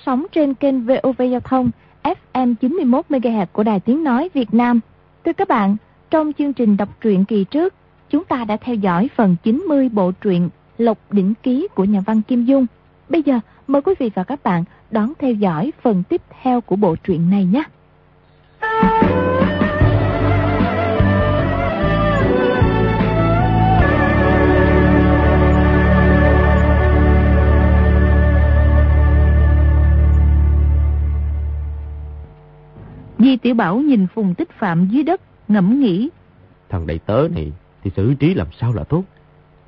phát sóng trên kênh VOV Giao thông FM 91 MHz của Đài Tiếng nói Việt Nam. Thưa các bạn, trong chương trình đọc truyện kỳ trước, chúng ta đã theo dõi phần 90 bộ truyện Lộc đỉnh ký của nhà văn Kim Dung. Bây giờ mời quý vị và các bạn đón theo dõi phần tiếp theo của bộ truyện này nhé. Di Tiểu Bảo nhìn Phùng Tích Phạm dưới đất, ngẫm nghĩ. Thằng đầy tớ này thì xử trí làm sao là tốt.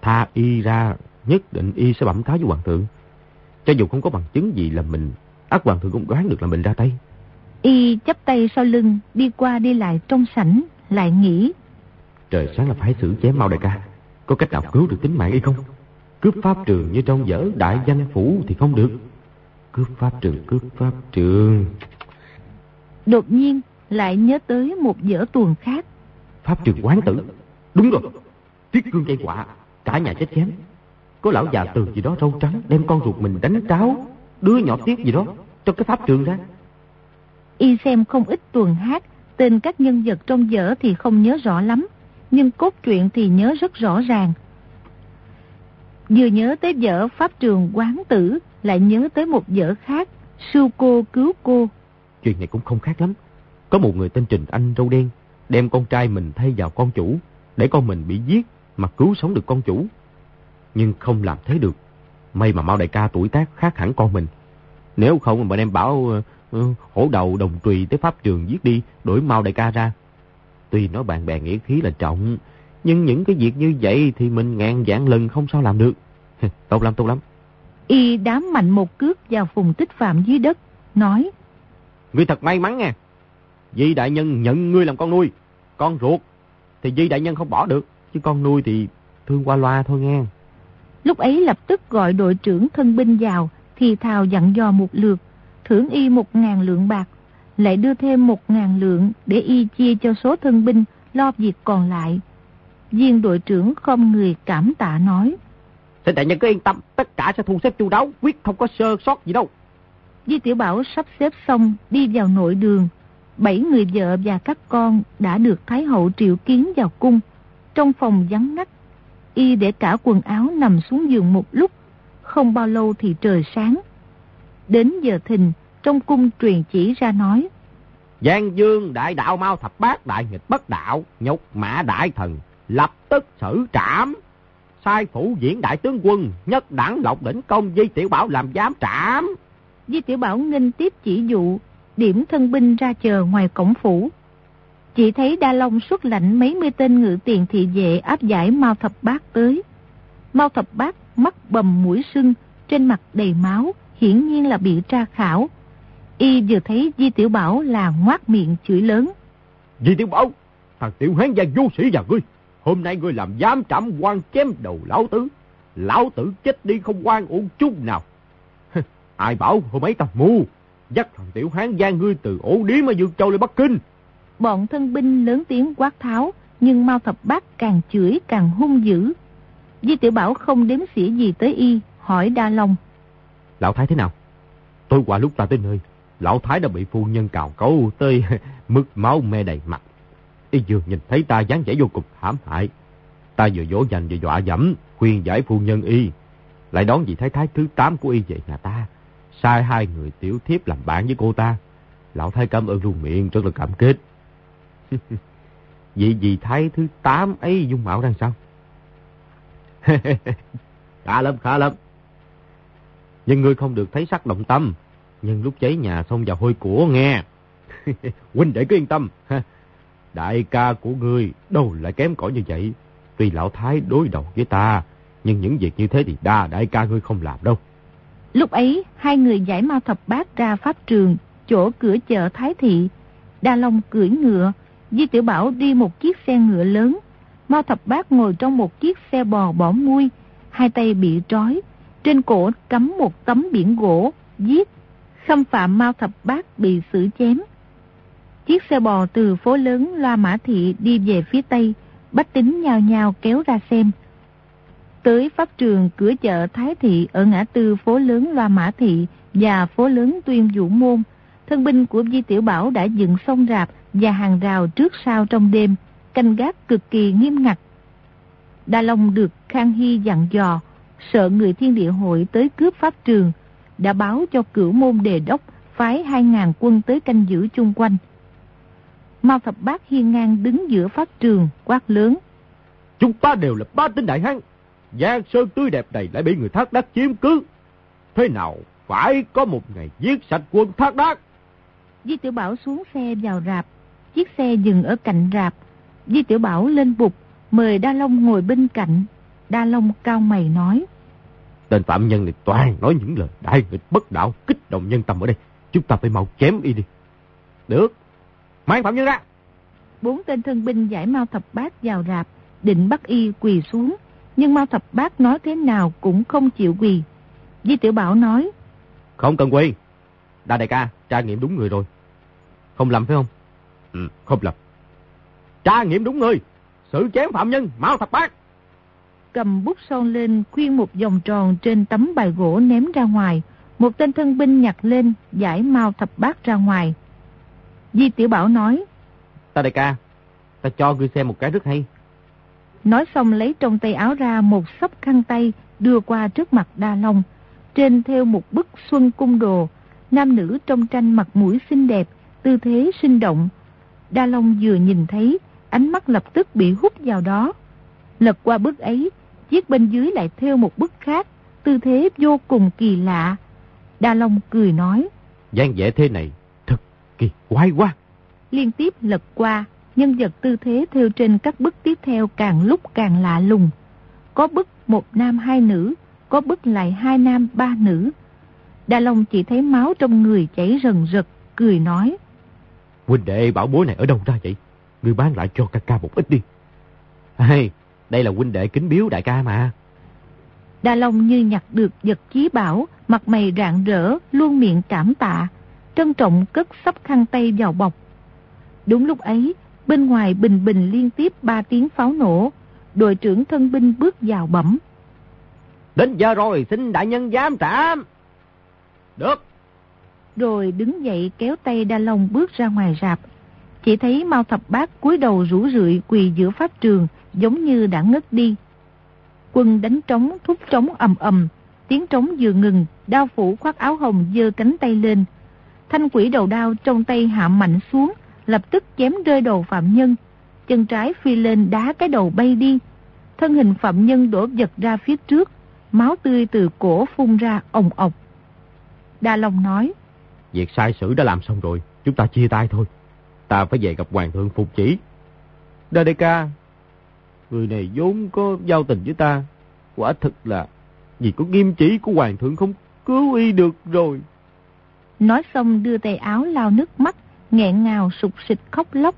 Tha y ra, nhất định y sẽ bẩm cáo với hoàng thượng. Cho dù không có bằng chứng gì là mình, ác hoàng thượng cũng đoán được là mình ra tay. Y chắp tay sau lưng, đi qua đi lại trong sảnh, lại nghĩ. Trời sáng là phải xử chém mau đại ca. Có cách nào cứu được tính mạng y không? Cướp pháp trường như trong dở đại danh phủ thì không được. Cướp pháp trường, cướp pháp trường. Đột nhiên lại nhớ tới một dở tuồng khác. Pháp trường quán tử. Đúng rồi. Tiết cương gây quả. Cả nhà chết chém. Có lão già từ gì đó râu trắng đem con ruột mình đánh tráo. Đứa nhỏ tiết gì đó. Trong cái pháp trường ra. Y xem không ít tuần hát. Tên các nhân vật trong dở thì không nhớ rõ lắm. Nhưng cốt truyện thì nhớ rất rõ ràng. Vừa nhớ tới dở pháp trường quán tử. Lại nhớ tới một dở khác. Sư cô cứu cô Chuyện này cũng không khác lắm. Có một người tên Trình Anh râu đen, đem con trai mình thay vào con chủ, để con mình bị giết mà cứu sống được con chủ. Nhưng không làm thế được. May mà Mao Đại ca tuổi tác khác hẳn con mình. Nếu không mà đem bảo uh, hổ đầu đồng trùy tới pháp trường giết đi, đổi Mao Đại ca ra. Tuy nói bạn bè nghĩa khí là trọng, nhưng những cái việc như vậy thì mình ngàn dạng lần không sao làm được. tốt lắm, tốt lắm. Y đám mạnh một cước vào phùng tích phạm dưới đất, nói. Ngươi thật may mắn nha. Di đại nhân nhận ngươi làm con nuôi. Con ruột thì Di đại nhân không bỏ được. Chứ con nuôi thì thương qua loa thôi nghe. Lúc ấy lập tức gọi đội trưởng thân binh vào. Thì thào dặn dò một lượt. Thưởng y một ngàn lượng bạc. Lại đưa thêm một ngàn lượng để y chia cho số thân binh lo việc còn lại. Viên đội trưởng không người cảm tạ nói. Xin đại nhân cứ yên tâm, tất cả sẽ thu xếp chu đáo, quyết không có sơ sót gì đâu. Di Tiểu Bảo sắp xếp xong đi vào nội đường. Bảy người vợ và các con đã được Thái Hậu triệu kiến vào cung. Trong phòng vắng ngắt, y để cả quần áo nằm xuống giường một lúc. Không bao lâu thì trời sáng. Đến giờ thình, trong cung truyền chỉ ra nói. Giang Dương đại đạo mau thập bát đại nghịch bất đạo, nhục mã đại thần, lập tức xử trảm. Sai phủ diễn đại tướng quân, nhất đẳng lộc đỉnh công Di Tiểu Bảo làm giám trảm. Di Tiểu Bảo nghênh tiếp chỉ dụ, điểm thân binh ra chờ ngoài cổng phủ. Chỉ thấy Đa Long xuất lệnh mấy mươi tên ngự tiền thị vệ áp giải Mao Thập Bát tới. Mao Thập Bát mắt bầm mũi sưng, trên mặt đầy máu, hiển nhiên là bị tra khảo. Y vừa thấy Di Tiểu Bảo là ngoát miệng chửi lớn. Di Tiểu Bảo, thằng Tiểu Hán gia vô sĩ và ngươi, hôm nay ngươi làm giám trảm quan chém đầu lão tử. Lão tử chết đi không quan uổng chút nào. Ai bảo hôm ấy ta mù, dắt thằng tiểu hán gian ngươi từ ổ điếm ở Dương Châu lên Bắc Kinh. Bọn thân binh lớn tiếng quát tháo, nhưng Mao Thập Bát càng chửi càng hung dữ. Di Tiểu Bảo không đếm xỉa gì tới y, hỏi Đa Long. Lão Thái thế nào? Tôi qua lúc ta tới nơi, Lão Thái đã bị phu nhân cào cấu tới mức máu me đầy mặt. Y vừa nhìn thấy ta dáng vẻ vô cùng thảm hại. Ta vừa dỗ dành vừa dọa dẫm, khuyên giải phu nhân y. Lại đón vị thái thái thứ 8 của y về nhà ta sai hai người tiểu thiếp làm bạn với cô ta. Lão Thái cảm ơn luôn miệng, rất là cảm kết. Vậy vì Thái thứ tám ấy dung mạo đang sao? khá lắm, khá lắm. Nhưng ngươi không được thấy sắc động tâm. Nhưng lúc cháy nhà xong vào hôi của nghe. Huynh để cứ yên tâm. Đại ca của ngươi đâu lại kém cỏi như vậy. Tuy lão Thái đối đầu với ta, nhưng những việc như thế thì đa đại ca ngươi không làm đâu. Lúc ấy, hai người giải ma thập bát ra pháp trường, chỗ cửa chợ Thái Thị. Đa Long cưỡi ngựa, Di Tiểu Bảo đi một chiếc xe ngựa lớn. Mao thập bát ngồi trong một chiếc xe bò bỏ mui, hai tay bị trói. Trên cổ cắm một tấm biển gỗ, giết. Xâm phạm Mao thập bát bị xử chém. Chiếc xe bò từ phố lớn Loa Mã Thị đi về phía tây, bách tính nhào nhào kéo ra xem. Tới pháp trường cửa chợ Thái Thị ở ngã tư phố lớn Loa Mã Thị và phố lớn Tuyên Vũ Môn, thân binh của Di Tiểu Bảo đã dựng sông rạp và hàng rào trước sau trong đêm, canh gác cực kỳ nghiêm ngặt. Đa Long được Khang Hy dặn dò, sợ người thiên địa hội tới cướp pháp trường, đã báo cho cửu môn đề đốc phái 2.000 quân tới canh giữ chung quanh. Mao Thập Bác hiên ngang đứng giữa pháp trường, quát lớn. Chúng ta đều là ba tên đại hán, Giang Sơn tươi đẹp này lại bị người thác đắc chiếm cứ. Thế nào phải có một ngày giết sạch quân thác đắc. Di Tiểu Bảo xuống xe vào rạp, chiếc xe dừng ở cạnh rạp. Di Tiểu Bảo lên bục, mời Đa Long ngồi bên cạnh. Đa Long cao mày nói. Tên phạm nhân này toàn nói những lời đại nghịch bất đạo, kích động nhân tâm ở đây. Chúng ta phải mau chém y đi. Được, mang phạm nhân ra. Bốn tên thân binh giải mau thập bát vào rạp, định bắt y quỳ xuống. Nhưng mau thập bát nói thế nào cũng không chịu quỳ. Di Tiểu Bảo nói. Không cần quỳ. Đa đại ca, tra nghiệm đúng người rồi. Không lầm phải không? Ừ, không lầm. Tra nghiệm đúng người. Sự chém phạm nhân, mau thập bát. Cầm bút son lên khuyên một vòng tròn trên tấm bài gỗ ném ra ngoài. Một tên thân binh nhặt lên, giải mau thập bát ra ngoài. Di Tiểu Bảo nói. Ta đại ca, ta cho ngươi xem một cái rất hay. Nói xong lấy trong tay áo ra một sấp khăn tay đưa qua trước mặt Đa Long. Trên theo một bức xuân cung đồ, nam nữ trong tranh mặt mũi xinh đẹp, tư thế sinh động. Đa Long vừa nhìn thấy, ánh mắt lập tức bị hút vào đó. Lật qua bức ấy, chiếc bên dưới lại theo một bức khác, tư thế vô cùng kỳ lạ. Đa Long cười nói. dáng vẻ thế này, thật kỳ quái quá. Liên tiếp lật qua, nhân vật tư thế theo trên các bức tiếp theo càng lúc càng lạ lùng. Có bức một nam hai nữ, có bức lại hai nam ba nữ. Đa Long chỉ thấy máu trong người chảy rần rật, cười nói. Huynh đệ bảo bối này ở đâu ra vậy? Ngươi bán lại cho ca ca một ít đi. Hey, đây là huynh đệ kính biếu đại ca mà. Đa Long như nhặt được vật chí bảo, mặt mày rạng rỡ, luôn miệng cảm tạ, trân trọng cất sắp khăn tay vào bọc. Đúng lúc ấy, bên ngoài bình bình liên tiếp ba tiếng pháo nổ, đội trưởng thân binh bước vào bẩm. Đến giờ rồi, xin đại nhân giám trảm. Được. Rồi đứng dậy kéo tay Đa Long bước ra ngoài rạp. Chỉ thấy Mao Thập Bát cúi đầu rủ rượi quỳ giữa pháp trường, giống như đã ngất đi. Quân đánh trống, thúc trống ầm ầm, tiếng trống vừa ngừng, đao phủ khoác áo hồng dơ cánh tay lên. Thanh quỷ đầu đao trong tay hạ mạnh xuống, lập tức chém rơi đầu phạm nhân. Chân trái phi lên đá cái đầu bay đi. Thân hình phạm nhân đổ giật ra phía trước, máu tươi từ cổ phun ra ồng ọc. Đa Long nói, Việc sai sử đã làm xong rồi, chúng ta chia tay thôi. Ta phải về gặp Hoàng thượng phục chỉ. Đa Đại ca, người này vốn có giao tình với ta. Quả thực là vì có nghiêm chỉ của Hoàng thượng không cứu y được rồi. Nói xong đưa tay áo lao nước mắt, nghẹn ngào sụt sịch khóc lóc.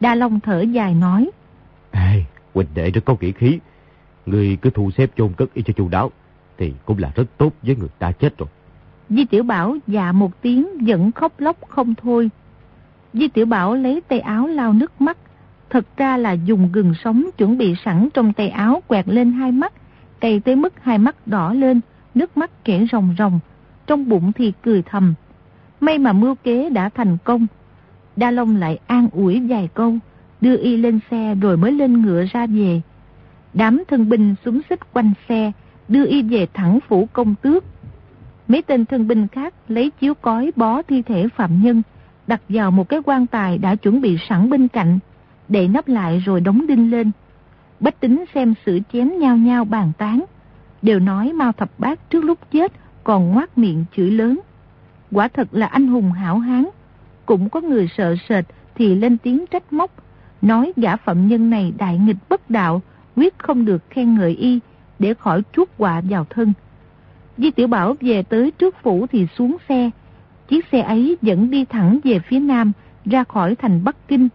Đa Long thở dài nói. Ê, huynh đệ rất có kỹ khí. Người cứ thu xếp chôn cất y cho chu đáo, thì cũng là rất tốt với người ta chết rồi. Di Tiểu Bảo dạ một tiếng vẫn khóc lóc không thôi. Di Tiểu Bảo lấy tay áo lau nước mắt. Thật ra là dùng gừng sống chuẩn bị sẵn trong tay áo quẹt lên hai mắt, cay tới mức hai mắt đỏ lên, nước mắt kẻ ròng ròng. Trong bụng thì cười thầm. May mà mưu kế đã thành công. Đa Long lại an ủi vài câu, đưa y lên xe rồi mới lên ngựa ra về. Đám thân binh súng xích quanh xe, đưa y về thẳng phủ công tước. Mấy tên thân binh khác lấy chiếu cói bó thi thể phạm nhân, đặt vào một cái quan tài đã chuẩn bị sẵn bên cạnh, để nắp lại rồi đóng đinh lên. Bách tính xem sự chém nhau nhau bàn tán, đều nói Mao Thập Bát trước lúc chết còn ngoác miệng chửi lớn. Quả thật là anh hùng hảo hán, cũng có người sợ sệt thì lên tiếng trách móc, nói gã phạm nhân này đại nghịch bất đạo, quyết không được khen ngợi y để khỏi chuốt họa vào thân. Di Tiểu Bảo về tới trước phủ thì xuống xe. Chiếc xe ấy dẫn đi thẳng về phía nam, ra khỏi thành Bắc Kinh,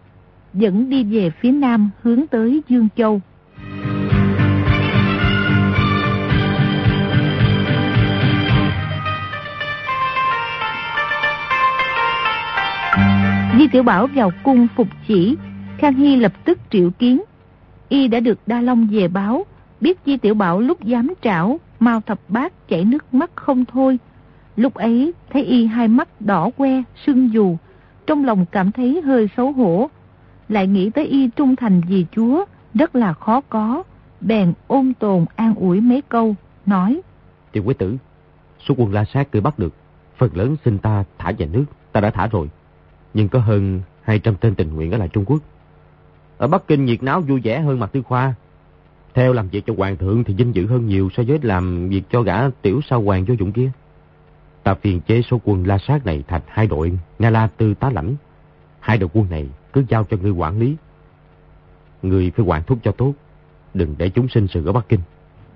dẫn đi về phía nam hướng tới Dương Châu. Di Tiểu Bảo vào cung phục chỉ, Khang Hy lập tức triệu kiến. Y đã được Đa Long về báo, Biết Di Tiểu Bảo lúc dám trảo, mau Thập Bát chảy nước mắt không thôi. Lúc ấy thấy y hai mắt đỏ que, sưng dù, trong lòng cảm thấy hơi xấu hổ. Lại nghĩ tới y trung thành vì Chúa, rất là khó có. Bèn ôn tồn an ủi mấy câu, nói. Tiểu quý tử, số quân la sát cứ bắt được, phần lớn xin ta thả về nước, ta đã thả rồi. Nhưng có hơn 200 tên tình nguyện ở lại Trung Quốc. Ở Bắc Kinh nhiệt náo vui vẻ hơn mặt tư khoa. Theo làm việc cho hoàng thượng thì vinh dự hơn nhiều so với làm việc cho gã tiểu sao hoàng vô dụng kia. Ta phiền chế số quân la sát này thành hai đội Nga La Tư tá lãnh. Hai đội quân này cứ giao cho ngươi quản lý. Ngươi phải quản thúc cho tốt, đừng để chúng sinh sự ở Bắc Kinh.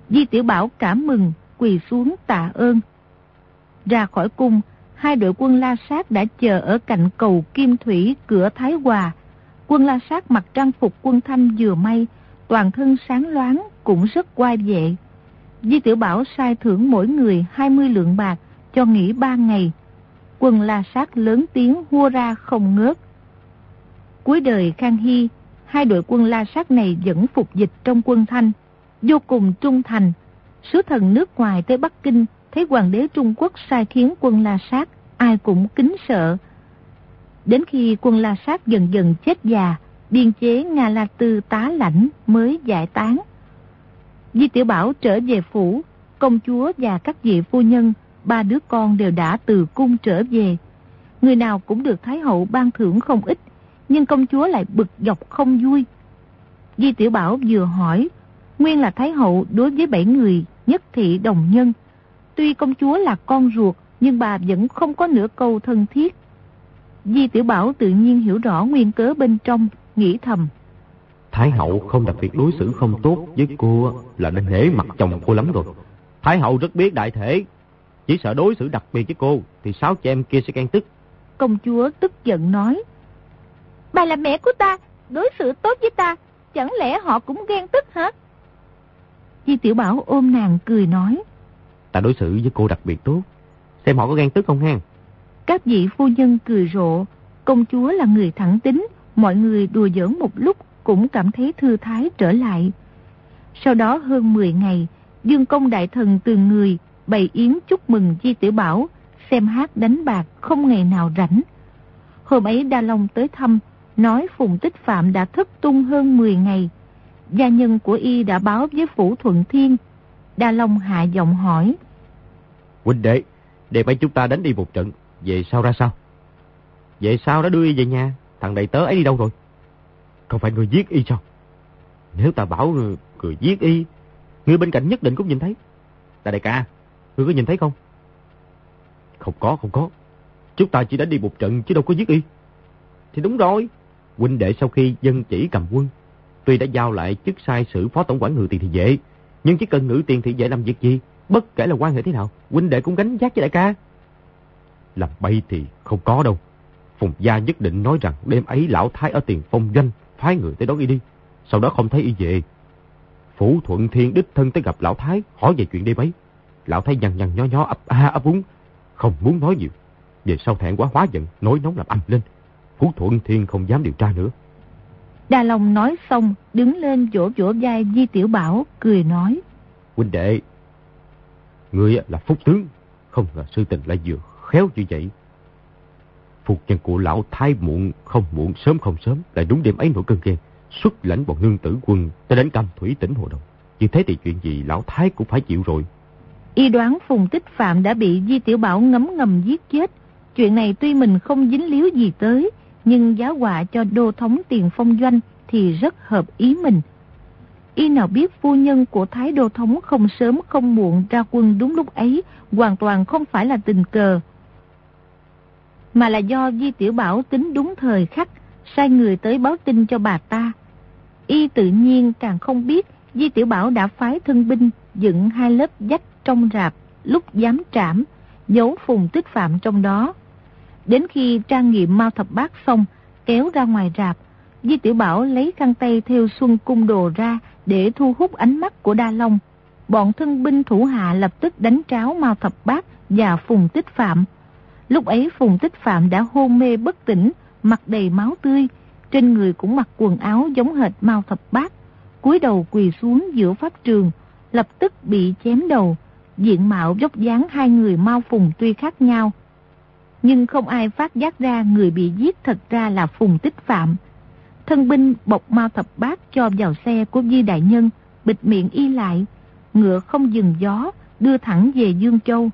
Di Tiểu Bảo cảm mừng, quỳ xuống tạ ơn. Ra khỏi cung, hai đội quân La Sát đã chờ ở cạnh cầu Kim Thủy cửa Thái Hòa. Quân La Sát mặc trang phục quân thanh vừa may, toàn thân sáng loáng, cũng rất quai vệ. Di Tiểu Bảo sai thưởng mỗi người 20 lượng bạc, cho nghỉ ba ngày. Quân La Sát lớn tiếng hua ra không ngớt. Cuối đời Khang Hy, hai đội quân La Sát này vẫn phục dịch trong quân Thanh, vô cùng trung thành. Sứ thần nước ngoài tới Bắc Kinh thấy hoàng đế Trung Quốc sai khiến quân La Sát, ai cũng kính sợ. Đến khi quân La Sát dần dần chết già, biên chế Nga La Tư tá lãnh mới giải tán. Di Tiểu Bảo trở về phủ, công chúa và các vị phu nhân ba đứa con đều đã từ cung trở về. Người nào cũng được Thái Hậu ban thưởng không ít, nhưng công chúa lại bực dọc không vui. Di Tiểu Bảo vừa hỏi, nguyên là Thái Hậu đối với bảy người nhất thị đồng nhân. Tuy công chúa là con ruột, nhưng bà vẫn không có nửa câu thân thiết. Di Tiểu Bảo tự nhiên hiểu rõ nguyên cớ bên trong, nghĩ thầm. Thái Hậu không đặc biệt đối xử không tốt với cô là nên nể mặt chồng cô lắm rồi. Thái Hậu rất biết đại thể, chỉ sợ đối xử đặc biệt với cô Thì sáu chị em kia sẽ ghen tức Công chúa tức giận nói Bà là mẹ của ta Đối xử tốt với ta Chẳng lẽ họ cũng ghen tức hả Di Tiểu Bảo ôm nàng cười nói Ta đối xử với cô đặc biệt tốt Xem họ có ghen tức không ha Các vị phu nhân cười rộ Công chúa là người thẳng tính Mọi người đùa giỡn một lúc Cũng cảm thấy thư thái trở lại Sau đó hơn 10 ngày Dương công đại thần từ người bày yến chúc mừng Di Tiểu Bảo, xem hát đánh bạc không ngày nào rảnh. Hôm ấy Đa Long tới thăm, nói Phùng Tích Phạm đã thất tung hơn 10 ngày. Gia nhân của y đã báo với Phủ Thuận Thiên. Đa Long hạ giọng hỏi. Huynh đệ, để mấy chúng ta đánh đi một trận, về sau ra sao? Về sao đã đưa y về nhà, thằng đầy tớ ấy đi đâu rồi? Không phải người giết y sao? Nếu ta bảo người, người giết y, người bên cạnh nhất định cũng nhìn thấy. Ta đại ca, Ngươi có nhìn thấy không? Không có, không có. Chúng ta chỉ đánh đi một trận chứ đâu có giết y. Thì đúng rồi. Huynh đệ sau khi dân chỉ cầm quân, tuy đã giao lại chức sai sử phó tổng quản ngự tiền thị vệ, nhưng chỉ cần ngự tiền thị vệ làm việc gì, bất kể là quan hệ thế nào, huynh đệ cũng gánh giác với đại ca. Làm bay thì không có đâu. Phùng gia nhất định nói rằng đêm ấy lão thái ở tiền phong doanh phái người tới đón y đi, sau đó không thấy y về. Phủ Thuận Thiên đích thân tới gặp lão thái hỏi về chuyện đêm ấy. Lão thấy nhằn nhằn nhó nhó ấp a ấp úng, không muốn nói nhiều. Về sau thẹn quá hóa giận, nổi nóng làm âm lên. Phú Thuận Thiên không dám điều tra nữa. Đà Long nói xong, đứng lên vỗ vỗ vai Di Tiểu Bảo, cười nói. Huynh đệ, người là phúc tướng, không ngờ sư tình lại vừa khéo như vậy. Phục nhân của lão thái muộn, không muộn, sớm không sớm, lại đúng đêm ấy nổi cơn ghen, xuất lãnh bọn nương tử quân tới đánh cam thủy tỉnh hồ đồng. Như thế thì chuyện gì lão thái cũng phải chịu rồi. Y đoán Phùng Tích Phạm đã bị Di Tiểu Bảo ngấm ngầm giết chết. Chuyện này tuy mình không dính líu gì tới, nhưng giá họa cho đô thống tiền phong doanh thì rất hợp ý mình. Y nào biết phu nhân của Thái Đô Thống không sớm không muộn ra quân đúng lúc ấy, hoàn toàn không phải là tình cờ. Mà là do Di Tiểu Bảo tính đúng thời khắc, sai người tới báo tin cho bà ta. Y tự nhiên càng không biết Di Tiểu Bảo đã phái thân binh dựng hai lớp dách trong rạp lúc dám trảm, giấu phùng tích phạm trong đó. Đến khi trang nghiệm mau thập bát xong, kéo ra ngoài rạp, Di Tiểu Bảo lấy khăn tay theo xuân cung đồ ra để thu hút ánh mắt của Đa Long. Bọn thân binh thủ hạ lập tức đánh tráo Mao Thập Bát và Phùng Tích Phạm. Lúc ấy Phùng Tích Phạm đã hôn mê bất tỉnh, mặt đầy máu tươi, trên người cũng mặc quần áo giống hệt Mao Thập Bát. cúi đầu quỳ xuống giữa pháp trường, lập tức bị chém đầu. Diện mạo dốc dáng hai người mao phùng tuy khác nhau. Nhưng không ai phát giác ra người bị giết thật ra là Phùng Tích Phạm. Thân binh bọc ma thập bát cho vào xe của Di Đại Nhân, bịt miệng y lại. Ngựa không dừng gió, đưa thẳng về Dương Châu.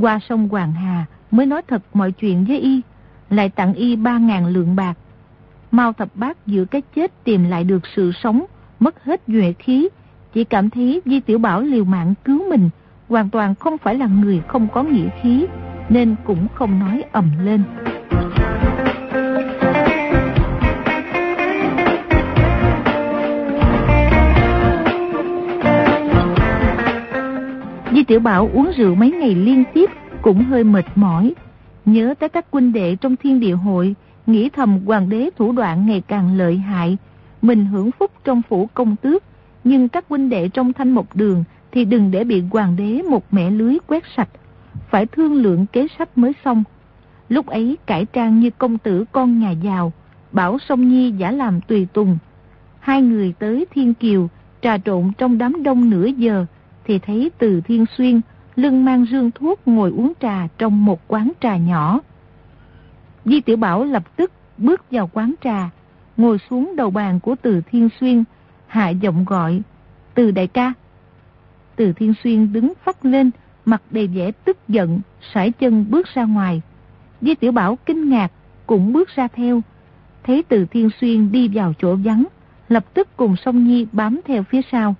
Qua sông Hoàng Hà mới nói thật mọi chuyện với y, lại tặng y ba ngàn lượng bạc. Mao thập bát giữa cái chết tìm lại được sự sống, mất hết nhuệ khí, chỉ cảm thấy Di Tiểu Bảo liều mạng cứu mình, hoàn toàn không phải là người không có nghĩa khí, nên cũng không nói ầm lên. Di Tiểu Bảo uống rượu mấy ngày liên tiếp cũng hơi mệt mỏi. Nhớ tới các quân đệ trong thiên địa hội, nghĩ thầm hoàng đế thủ đoạn ngày càng lợi hại. Mình hưởng phúc trong phủ công tước, nhưng các quân đệ trong thanh một đường thì đừng để bị hoàng đế một mẻ lưới quét sạch. Phải thương lượng kế sách mới xong. Lúc ấy cải trang như công tử con nhà giàu, bảo sông Nhi giả làm tùy tùng. Hai người tới Thiên Kiều, trà trộn trong đám đông nửa giờ, thì thấy từ Thiên Xuyên lưng mang rương thuốc ngồi uống trà trong một quán trà nhỏ. Di Tiểu Bảo lập tức bước vào quán trà, ngồi xuống đầu bàn của Từ Thiên Xuyên, hạ giọng gọi, Từ đại ca. Từ Thiên Xuyên đứng phát lên, mặt đầy vẻ tức giận, sải chân bước ra ngoài. Di Tiểu Bảo kinh ngạc, cũng bước ra theo. Thấy Từ Thiên Xuyên đi vào chỗ vắng, lập tức cùng Song Nhi bám theo phía sau.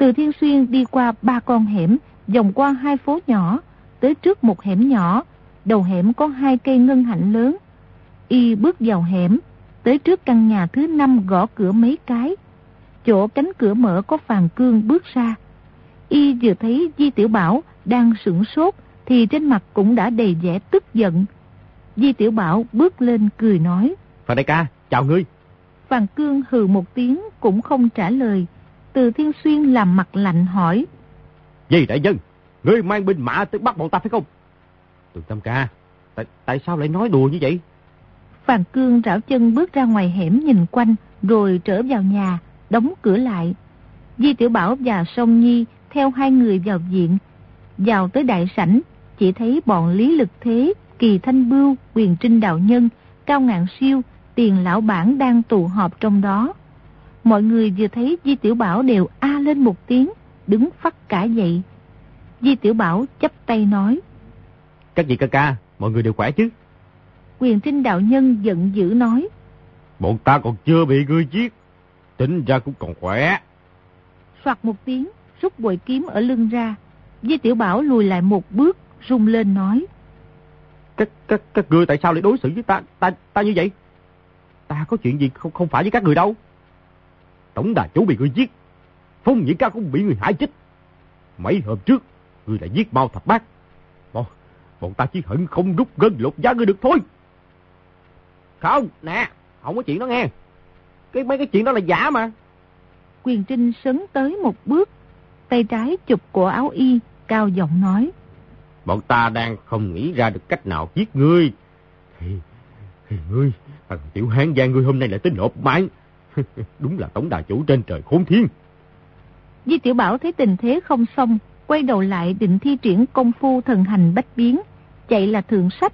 Từ Thiên Xuyên đi qua ba con hẻm, vòng qua hai phố nhỏ, tới trước một hẻm nhỏ, đầu hẻm có hai cây ngân hạnh lớn. Y bước vào hẻm, tới trước căn nhà thứ năm gõ cửa mấy cái. Chỗ cánh cửa mở có Phàn Cương bước ra. Y vừa thấy Di Tiểu Bảo đang sửng sốt thì trên mặt cũng đã đầy vẻ tức giận. Di Tiểu Bảo bước lên cười nói. Phàn đại ca, chào ngươi. Phàn Cương hừ một tiếng cũng không trả lời. Từ Thiên Xuyên làm mặt lạnh hỏi. Gì đại dân, ngươi mang binh mã tới bắt bọn ta phải không? Tường Tâm ca, tại, tại sao lại nói đùa như vậy? Phàn Cương rảo chân bước ra ngoài hẻm nhìn quanh, rồi trở vào nhà, đóng cửa lại. Di Tiểu Bảo và Song Nhi theo hai người vào viện. Vào tới đại sảnh, chỉ thấy bọn Lý Lực Thế, Kỳ Thanh Bưu, Quyền Trinh Đạo Nhân, Cao Ngạn Siêu, Tiền Lão Bản đang tụ họp trong đó. Mọi người vừa thấy Di Tiểu Bảo đều a lên một tiếng, đứng phát cả dậy. Di Tiểu Bảo chấp tay nói. Các vị ca ca, mọi người đều khỏe chứ? Quyền trinh đạo nhân giận dữ nói. Bọn ta còn chưa bị ngươi giết, tính ra cũng còn khỏe. Soạt một tiếng, rút bội kiếm ở lưng ra. Di Tiểu Bảo lùi lại một bước, rung lên nói. Các, các, các ngươi tại sao lại đối xử với ta, ta, ta như vậy? Ta có chuyện gì không, không phải với các người đâu. Tổng đà chủ bị người giết, Phong Nhĩ Ca cũng bị người hại chết. Mấy hôm trước, người đã giết bao thập bát. Bọn, bọn ta chỉ hận không rút gân lột da người được thôi. Không, nè, không có chuyện đó nghe. Cái mấy cái chuyện đó là giả mà. Quyền Trinh sấn tới một bước, tay trái chụp cổ áo y, cao giọng nói. Bọn ta đang không nghĩ ra được cách nào giết ngươi. Thì, thì ngươi, thằng tiểu hán gia ngươi hôm nay lại tính nộp mạng. Đúng là tổng đà chủ trên trời khốn thiên. Di Tiểu Bảo thấy tình thế không xong, quay đầu lại định thi triển công phu thần hành bách biến, chạy là thượng sách.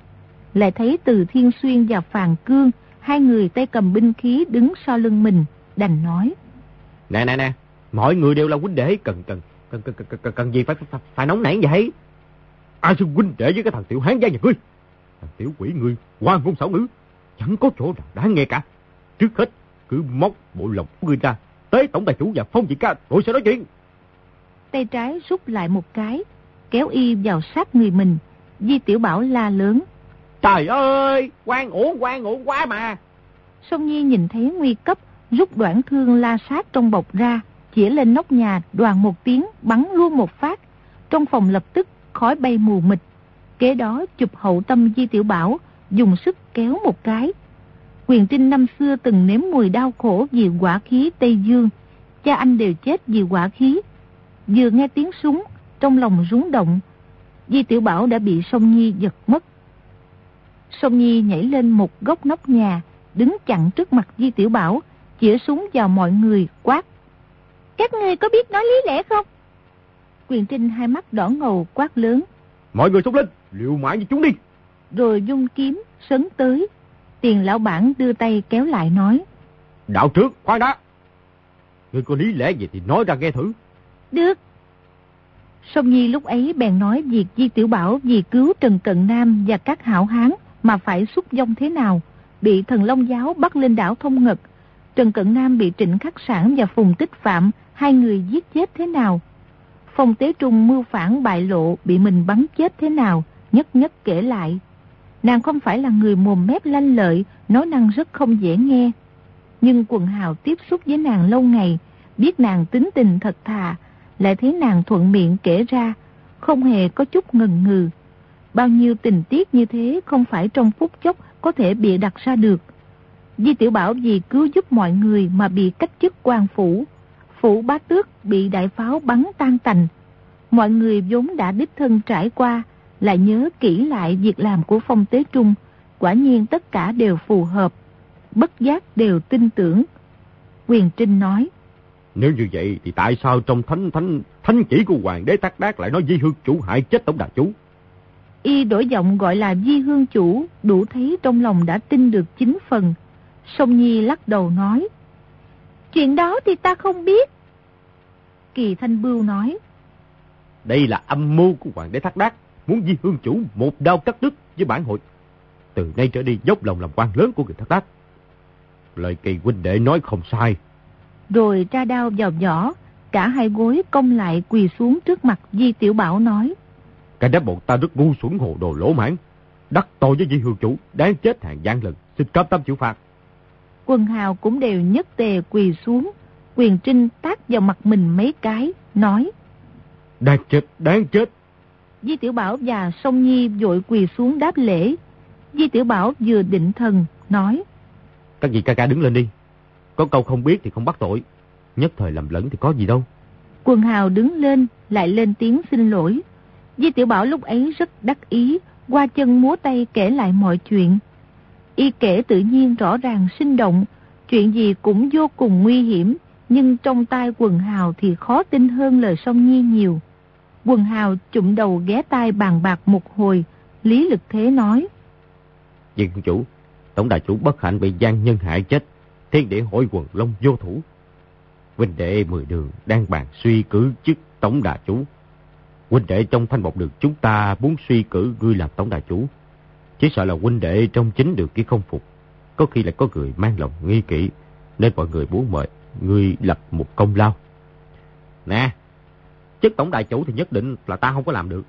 Lại thấy từ Thiên Xuyên và Phàn Cương, hai người tay cầm binh khí đứng sau lưng mình, đành nói. Nè nè nè, mọi người đều là huynh đệ, cần cần cần cần cần, cần, cần gì phải, phải phải nóng nảy vậy? Ai xưng huynh đệ với cái thằng tiểu hán gia nhà ngươi? Thằng tiểu quỷ ngươi, quan ngôn xảo ngữ, chẳng có chỗ nào đáng nghe cả. Trước hết, cứ móc bộ lòng của ngươi ra, tới tổng tài chủ và phong vị ca, rồi sẽ nói chuyện. Tay trái rút lại một cái, kéo y vào sát người mình. Di Tiểu Bảo la lớn. Trời ơi, quan ổn, quan ổn quá mà. Song Nhi nhìn thấy nguy cấp, rút đoạn thương la sát trong bọc ra, chỉ lên nóc nhà đoàn một tiếng bắn luôn một phát. Trong phòng lập tức khói bay mù mịt. Kế đó chụp hậu tâm Di Tiểu Bảo, dùng sức kéo một cái. Quyền Trinh năm xưa từng nếm mùi đau khổ vì quả khí Tây Dương. Cha anh đều chết vì quả khí. Vừa nghe tiếng súng, trong lòng rúng động. Di Tiểu Bảo đã bị Song Nhi giật mất. Song Nhi nhảy lên một góc nóc nhà, đứng chặn trước mặt Di Tiểu Bảo, chĩa súng vào mọi người, quát. Các ngươi có biết nói lý lẽ không? Quyền Trinh hai mắt đỏ ngầu quát lớn. Mọi người xông lên, liều mãi với chúng đi. Rồi dung kiếm, sấn tới. Tiền lão bản đưa tay kéo lại nói. Đạo trước, khoan đã. Ngươi có lý lẽ gì thì nói ra nghe thử. Được. Sông Nhi lúc ấy bèn nói việc Di Tiểu Bảo vì cứu Trần Cận Nam và các hảo hán mà phải xúc dông thế nào, bị thần Long Giáo bắt lên đảo Thông Ngật. Trần Cận Nam bị Trịnh Khắc Sản và Phùng Tích Phạm, hai người giết chết thế nào. Phong Tế Trung mưu phản bại lộ bị mình bắn chết thế nào, nhất nhất kể lại. Nàng không phải là người mồm mép lanh lợi, nói năng rất không dễ nghe. Nhưng quần hào tiếp xúc với nàng lâu ngày, biết nàng tính tình thật thà, lại thấy nàng thuận miệng kể ra, không hề có chút ngần ngừ. Bao nhiêu tình tiết như thế không phải trong phút chốc có thể bịa đặt ra được. Di Tiểu Bảo vì cứu giúp mọi người mà bị cách chức quan phủ. Phủ bá tước bị đại pháo bắn tan tành. Mọi người vốn đã đích thân trải qua, lại nhớ kỹ lại việc làm của Phong Tế Trung. Quả nhiên tất cả đều phù hợp, bất giác đều tin tưởng. Quyền Trinh nói. Nếu như vậy thì tại sao trong thánh thánh thánh chỉ của hoàng đế Tắc Đác lại nói Di Hương chủ hại chết tổng đà chủ? Y đổi giọng gọi là Di Hương chủ, đủ thấy trong lòng đã tin được chính phần. Sông Nhi lắc đầu nói. Chuyện đó thì ta không biết. Kỳ Thanh Bưu nói. Đây là âm mưu của hoàng đế Thác Đác, muốn Di Hương chủ một đao cắt đứt với bản hội. Từ nay trở đi dốc lòng làm quan lớn của người Thác Đác. Lời kỳ huynh đệ nói không sai. Rồi ra đao vào vỏ, cả hai gối công lại quỳ xuống trước mặt Di Tiểu Bảo nói. Cả đám bọn ta rất ngu xuẩn hồ đồ lỗ mãn. Đắc tội với Di Hương chủ, đáng chết hàng gian lần, xin cấp tâm chịu phạt. Quân hào cũng đều nhất tề quỳ xuống, quyền trinh tác vào mặt mình mấy cái, nói. Đáng chết, đáng chết. Di Tiểu Bảo và Song Nhi vội quỳ xuống đáp lễ. Di Tiểu Bảo vừa định thần, nói. Các vị ca ca đứng lên đi. Có câu không biết thì không bắt tội. Nhất thời lầm lẫn thì có gì đâu. Quần hào đứng lên, lại lên tiếng xin lỗi. Di Tiểu Bảo lúc ấy rất đắc ý, qua chân múa tay kể lại mọi chuyện. Y kể tự nhiên rõ ràng sinh động, chuyện gì cũng vô cùng nguy hiểm, nhưng trong tai quần hào thì khó tin hơn lời song nhi nhiều. Quần hào chụm đầu ghé tai bàn bạc một hồi, Lý Lực Thế nói. Diện chủ, tổng đại chủ bất hạnh bị gian nhân hại chết, thiên địa hội quần long vô thủ. Huynh đệ mười đường đang bàn suy cử chức tổng đại chủ. Huynh đệ trong thanh một đường chúng ta muốn suy cử ngươi làm tổng đại chủ. Chỉ sợ là huynh đệ trong chính đường kia không phục. Có khi lại có người mang lòng nghi kỵ, nên mọi người muốn mời ngươi lập một công lao. Nè, chức tổng đại chủ thì nhất định là ta không có làm được.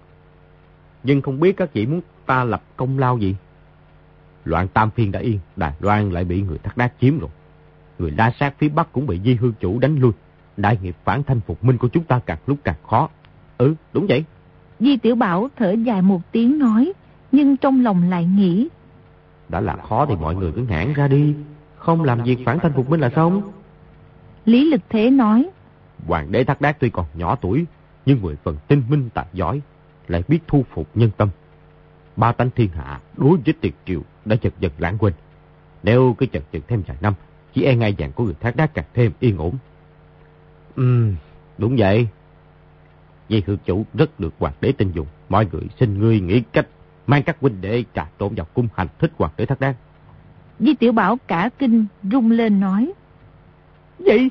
Nhưng không biết các chị muốn ta lập công lao gì? Loạn Tam Phiên đã yên, Đài Loan lại bị người thắt đát chiếm rồi. Người la sát phía Bắc cũng bị Di Hương Chủ đánh lui. Đại nghiệp phản thanh phục minh của chúng ta càng lúc càng khó. Ừ, đúng vậy. Di Tiểu Bảo thở dài một tiếng nói, nhưng trong lòng lại nghĩ. Đã làm khó thì mọi người cứ ngãn ra đi. Không làm việc phản thanh phục minh là xong. Lý Lực Thế nói. Hoàng đế Thác Đát tuy còn nhỏ tuổi, nhưng mười phần tinh minh tài giỏi, lại biết thu phục nhân tâm. Ba tánh thiên hạ đối với tiệt triều đã chật dần lãng quên. Nếu cứ chật chật thêm vài năm, chỉ e ngay dạng của người Thác Đát càng thêm yên ổn. Ừm, đúng vậy. Dây hương chủ rất được hoàng đế tin dùng. Mọi người xin ngươi nghĩ cách mang các huynh đệ trà trộn vào cung hành thích hoàng đế Thác Đát. Di Tiểu Bảo cả kinh rung lên nói. Gì?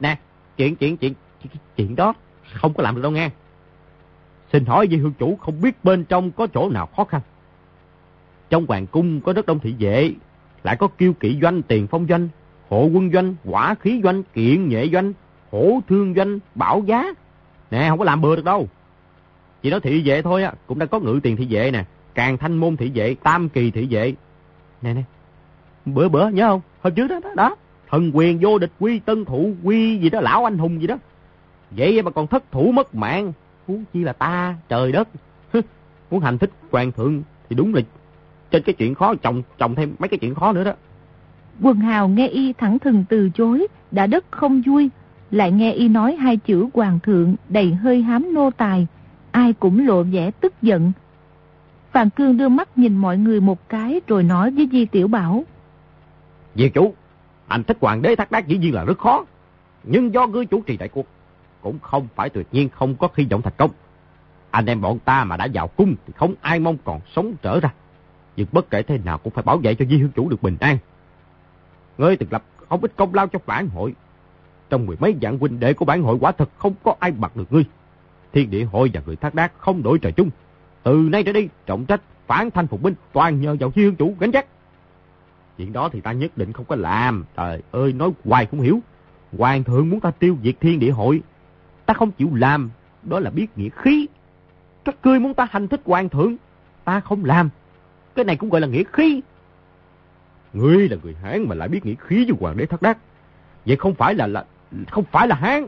Nè, chuyện, chuyện, chuyện, chuyện đó không có làm được đâu nghe. Xin hỏi vị Hương Chủ không biết bên trong có chỗ nào khó khăn. Trong hoàng cung có rất đông thị vệ, lại có kiêu kỵ doanh, tiền phong doanh, hộ quân doanh, quả khí doanh, kiện nhệ doanh, hổ thương doanh, bảo giá. Nè, không có làm bừa được đâu. Chỉ nói thị vệ thôi á, cũng đã có ngự tiền thị vệ nè, càng thanh môn thị vệ, tam kỳ thị vệ. Nè nè, bữa bữa nhớ không? Hôm trước đó, đó, đó. thần quyền vô địch quy tân thủ quy gì đó, lão anh hùng gì đó. Vậy mà còn thất thủ mất mạng, huống chi là ta, trời đất. Muốn hành thích hoàng thượng thì đúng là trên cái chuyện khó chồng chồng thêm mấy cái chuyện khó nữa đó. Quần hào nghe y thẳng thừng từ chối, đã đất không vui, lại nghe y nói hai chữ hoàng thượng đầy hơi hám nô tài, ai cũng lộ vẻ tức giận. Phạm Cương đưa mắt nhìn mọi người một cái rồi nói với Di Tiểu Bảo. Diệt chủ, anh thích hoàng đế thác đác dĩ nhiên là rất khó. Nhưng do ngươi chủ trì đại cuộc, cũng không phải tuyệt nhiên không có khi vọng thành công. Anh em bọn ta mà đã vào cung thì không ai mong còn sống trở ra. Nhưng bất kể thế nào cũng phải bảo vệ cho Di Hương Chủ được bình an. Ngươi từng lập không ít công lao cho bản hội. Trong mười mấy dạng huynh đệ của bản hội quả thật không có ai bằng được ngươi. Thiên địa hội và người thác đác không đổi trời chung. Từ nay trở đi, trọng trách phản thanh phục binh toàn nhờ vào Di Hương Chủ gánh chắc. Chuyện đó thì ta nhất định không có làm. Trời ơi, nói hoài không hiểu. Hoàng thượng muốn ta tiêu diệt thiên địa hội. Ta không chịu làm. Đó là biết nghĩa khí. Các ngươi muốn ta hành thích hoàng thượng. Ta không làm. Cái này cũng gọi là nghĩa khí. Ngươi là người Hán mà lại biết nghĩa khí với hoàng đế thất đắc. Vậy không phải là là không phải là Hán.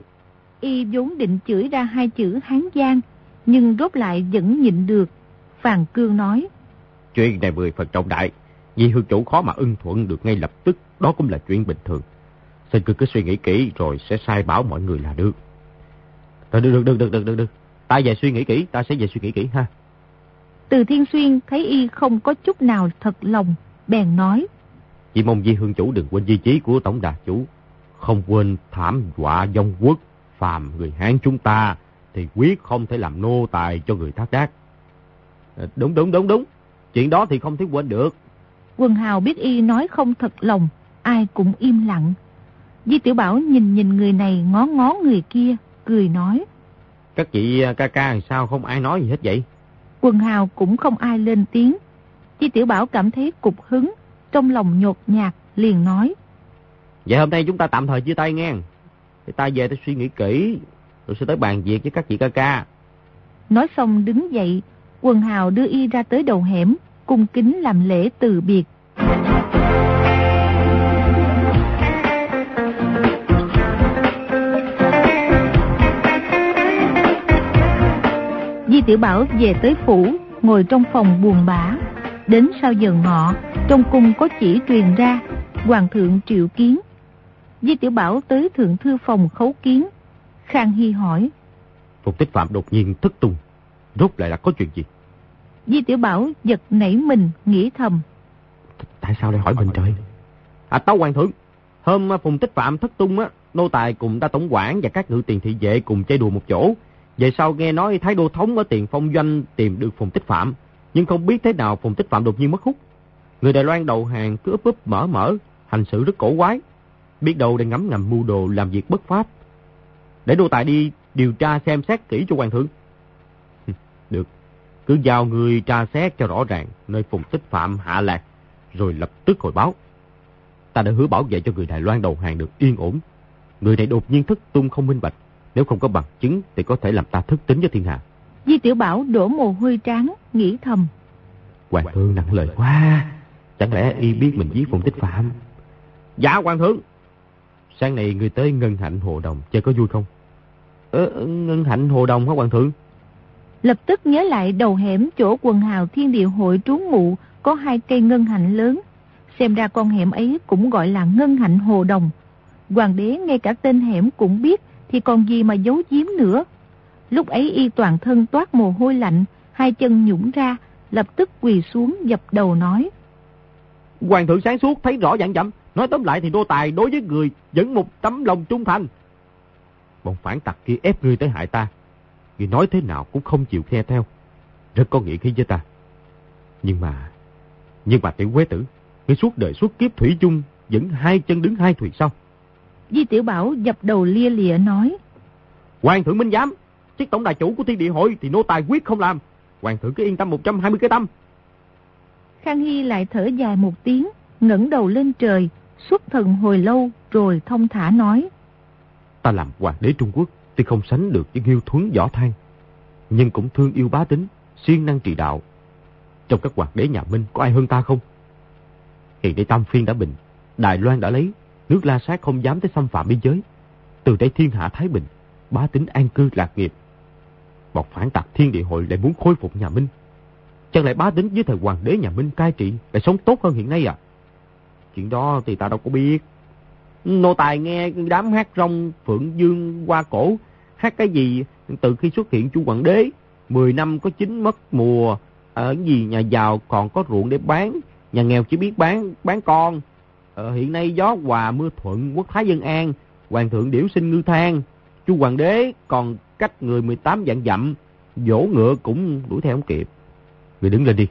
Y vốn định chửi ra hai chữ Hán Giang, nhưng rốt lại vẫn nhịn được. Phàn Cương nói. Chuyện này mười phần trọng đại. Vì hương chủ khó mà ưng thuận được ngay lập tức, đó cũng là chuyện bình thường. Xin cứ cứ suy nghĩ kỹ rồi sẽ sai bảo mọi người là được. Được, được, được, được, được, được, được. Ta về suy nghĩ kỹ, ta sẽ về suy nghĩ kỹ ha. Từ Thiên Xuyên thấy y không có chút nào thật lòng, bèn nói. Chỉ mong Di Hương Chủ đừng quên di chí của Tổng Đà Chủ. Không quên thảm họa dông quốc, phàm người Hán chúng ta, thì quyết không thể làm nô tài cho người thác đác. À, đúng, đúng, đúng, đúng. Chuyện đó thì không thể quên được. Quần hào biết y nói không thật lòng, ai cũng im lặng. Di Tiểu Bảo nhìn nhìn người này ngó ngó người kia, cười nói. Các chị à, ca ca sao không ai nói gì hết vậy? Quần hào cũng không ai lên tiếng. Di Tiểu Bảo cảm thấy cục hứng, trong lòng nhột nhạt, liền nói. Vậy hôm nay chúng ta tạm thời chia tay nghe. Thì ta về tôi suy nghĩ kỹ, rồi sẽ tới bàn việc với các chị ca ca. Nói xong đứng dậy, quần hào đưa y ra tới đầu hẻm, cung kính làm lễ từ biệt. Tiểu Bảo về tới phủ, ngồi trong phòng buồn bã. Đến sau giờ ngọ, trong cung có chỉ truyền ra, Hoàng thượng triệu kiến. Di Tiểu Bảo tới thượng thư phòng khấu kiến. Khang Hy hỏi. Phục tích phạm đột nhiên thất tung, rốt lại là có chuyện gì? Di Tiểu Bảo giật nảy mình, nghĩ thầm. Tại sao lại hỏi mình trời? À tấu hoàng thượng, hôm Phùng Tích Phạm thất tung á, nô tài cùng đa tổng quản và các ngự tiền thị vệ cùng chơi đùa một chỗ. Về sau nghe nói Thái Đô Thống ở tiền phong doanh tìm được Phùng Tích Phạm, nhưng không biết thế nào Phùng Tích Phạm đột nhiên mất hút. Người Đài Loan đầu hàng cứ úp úp mở mở, hành xử rất cổ quái. Biết đâu đang ngắm ngầm mưu đồ làm việc bất pháp. Để đô tài đi điều tra xem xét kỹ cho hoàng thượng. Được, cứ giao người tra xét cho rõ ràng nơi Phùng Tích Phạm hạ lạc, rồi lập tức hồi báo. Ta đã hứa bảo vệ cho người Đài Loan đầu hàng được yên ổn. Người này đột nhiên thất tung không minh bạch. Nếu không có bằng chứng thì có thể làm ta thất tính cho thiên hạ. Di Tiểu Bảo đổ mồ hôi tráng, nghĩ thầm. Hoàng thượng nặng lời quá. Chẳng lẽ y biết mình giết Phùng Tích Phạm? Dạ hoàng thượng. Sáng nay người tới Ngân Hạnh Hồ Đồng chơi có vui không? Ờ, Ngân Hạnh Hồ Đồng hả hoàng thượng? Lập tức nhớ lại đầu hẻm chỗ quần hào thiên địa hội trú ngụ có hai cây ngân hạnh lớn. Xem ra con hẻm ấy cũng gọi là ngân hạnh hồ đồng. Hoàng đế ngay cả tên hẻm cũng biết thì còn gì mà giấu giếm nữa. Lúc ấy y toàn thân toát mồ hôi lạnh, hai chân nhũng ra, lập tức quỳ xuống dập đầu nói. Hoàng thượng sáng suốt thấy rõ dạng chậm, nói tóm lại thì đô tài đối với người vẫn một tấm lòng trung thành. Bọn phản tặc kia ép ngươi tới hại ta, ngươi nói thế nào cũng không chịu khe theo, rất có nghĩa khí với ta. Nhưng mà, nhưng mà tiểu quế tử, ngươi suốt đời suốt kiếp thủy chung vẫn hai chân đứng hai thuyền sau. Di Tiểu Bảo dập đầu lia lịa nói. Hoàng thượng minh giám, chiếc tổng đại chủ của thiên địa hội thì nô tài quyết không làm. Hoàng thượng cứ yên tâm 120 cái tâm. Khang Hy lại thở dài một tiếng, ngẩng đầu lên trời, xuất thần hồi lâu rồi thông thả nói. Ta làm hoàng đế Trung Quốc thì không sánh được với nghiêu thuấn võ thang, nhưng cũng thương yêu bá tính, siêng năng trị đạo. Trong các hoàng đế nhà Minh có ai hơn ta không? Hiện nay Tam Phiên đã bình, Đài Loan đã lấy, nước La Sát không dám tới xâm phạm biên giới. Từ đây thiên hạ Thái Bình, bá tính an cư lạc nghiệp. Một phản tặc thiên địa hội lại muốn khôi phục nhà Minh. Chẳng lẽ bá tính với thời hoàng đế nhà Minh cai trị lại sống tốt hơn hiện nay à? Chuyện đó thì ta đâu có biết. Nô tài nghe đám hát rong Phượng Dương qua cổ, hát cái gì từ khi xuất hiện chu hoàng đế, 10 năm có chín mất mùa, ở gì nhà giàu còn có ruộng để bán, nhà nghèo chỉ biết bán bán con. Ờ, hiện nay gió hòa mưa thuận, quốc thái dân an, Hoàng thượng điểu sinh ngư thang. Chu hoàng đế còn cách người 18 dặn dặm. Dỗ ngựa cũng đuổi theo không kịp. Người đứng lên đi.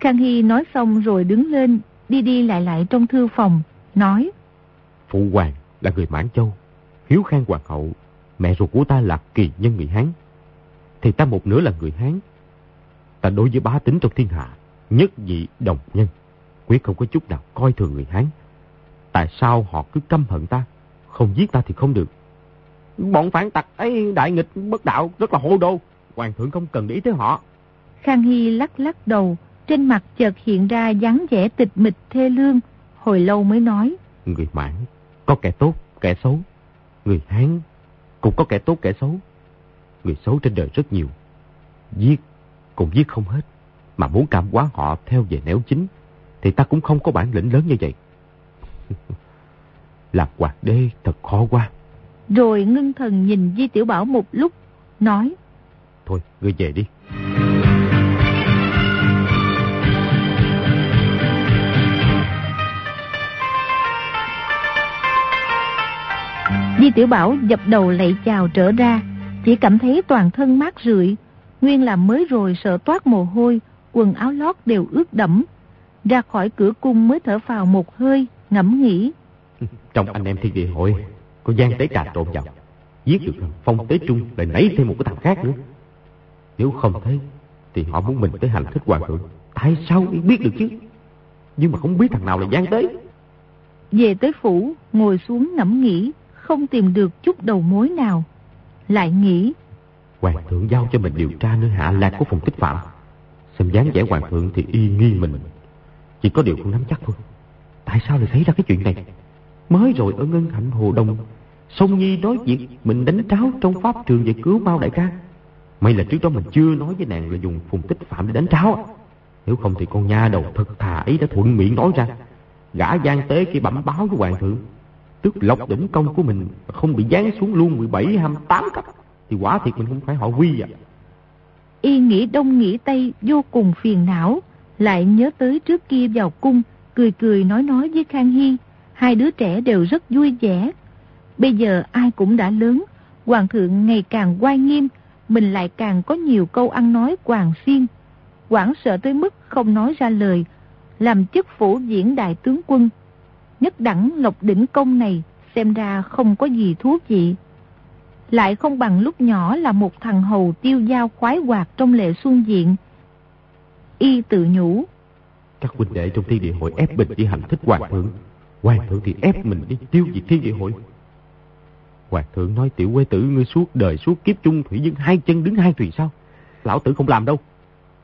Khang Hy nói xong rồi đứng lên, đi đi lại lại trong thư phòng, nói. Phụ hoàng là người Mãn Châu, Hiếu Khang Hoàng hậu, mẹ ruột của ta là kỳ nhân người Hán. Thì ta một nửa là người Hán. Ta đối với bá tính trong thiên hạ, nhất dị đồng nhân, quyết không có chút nào coi thường người Hán. Tại sao họ cứ căm hận ta, không giết ta thì không được. Bọn phản tặc ấy đại nghịch bất đạo rất là hô đô, hoàng thượng không cần để ý tới họ. Khang Hy lắc lắc đầu, trên mặt chợt hiện ra dáng vẻ tịch mịch thê lương, hồi lâu mới nói. Người mãn, có kẻ tốt, kẻ xấu. Người Hán cũng có kẻ tốt, kẻ xấu. Người xấu trên đời rất nhiều. Giết cũng giết không hết. Mà muốn cảm hóa họ theo về nẻo chính, thì ta cũng không có bản lĩnh lớn như vậy. Làm hoàng đế thật khó quá. Rồi ngưng thần nhìn Di Tiểu Bảo một lúc, nói. Thôi, ngươi về đi. Di Tiểu Bảo dập đầu lạy chào trở ra, chỉ cảm thấy toàn thân mát rượi, nguyên là mới rồi sợ toát mồ hôi, quần áo lót đều ướt đẫm. Ra khỏi cửa cung mới thở phào một hơi, ngẫm nghĩ. Trong anh em thiên địa hội, có gian tế trà trộn vào, giết được phong tế trung lại nảy thêm một cái thằng khác nữa. Nếu không thế, thì họ muốn mình tới hành thích hoàng thượng. Tại sao biết được chứ? Nhưng mà không biết thằng nào là gian tế. Về tới phủ, ngồi xuống ngẫm nghĩ, không tìm được chút đầu mối nào. Lại nghĩ. Hoàng thượng giao cho mình điều tra nơi hạ lạc của phòng tích phạm. Xem dáng vẻ hoàng thượng thì y nghi mình. Chỉ có điều không nắm chắc thôi. Tại sao lại xảy ra cái chuyện này? Mới rồi ở Ngân Hạnh Hồ Đông, Sông Nhi nói việc mình đánh tráo trong pháp trường về cứu Mao đại ca. May là trước đó mình chưa nói với nàng là dùng phùng tích phạm để đánh tráo. Nếu không thì con nha đầu thật thà ấy đã thuận miệng nói ra. Gã gian tế khi bẩm báo với hoàng thượng Tức lộc đỉnh công của mình không bị giáng xuống luôn 17, 28 cấp. Thì quả thiệt mình không phải họ quy à. Y nghĩ đông nghĩ tây vô cùng phiền não. Lại nhớ tới trước kia vào cung, cười cười nói nói với Khang Hy. Hai đứa trẻ đều rất vui vẻ. Bây giờ ai cũng đã lớn, hoàng thượng ngày càng oai nghiêm, mình lại càng có nhiều câu ăn nói quàng xiên. Quảng sợ tới mức không nói ra lời, làm chức phủ diễn đại tướng quân nhất đẳng lộc đỉnh công này xem ra không có gì thú vị. Lại không bằng lúc nhỏ là một thằng hầu tiêu dao khoái hoạt trong lệ xuân diện. Y tự nhủ. Các huynh đệ trong thiên địa hội ép mình đi hành thích hoàng thượng. Hoàng thượng thì ép mình đi tiêu diệt thiên địa hội. Hoàng thượng nói tiểu quê tử ngươi suốt đời suốt kiếp chung thủy dân hai chân đứng hai thuyền sao? Lão tử không làm đâu.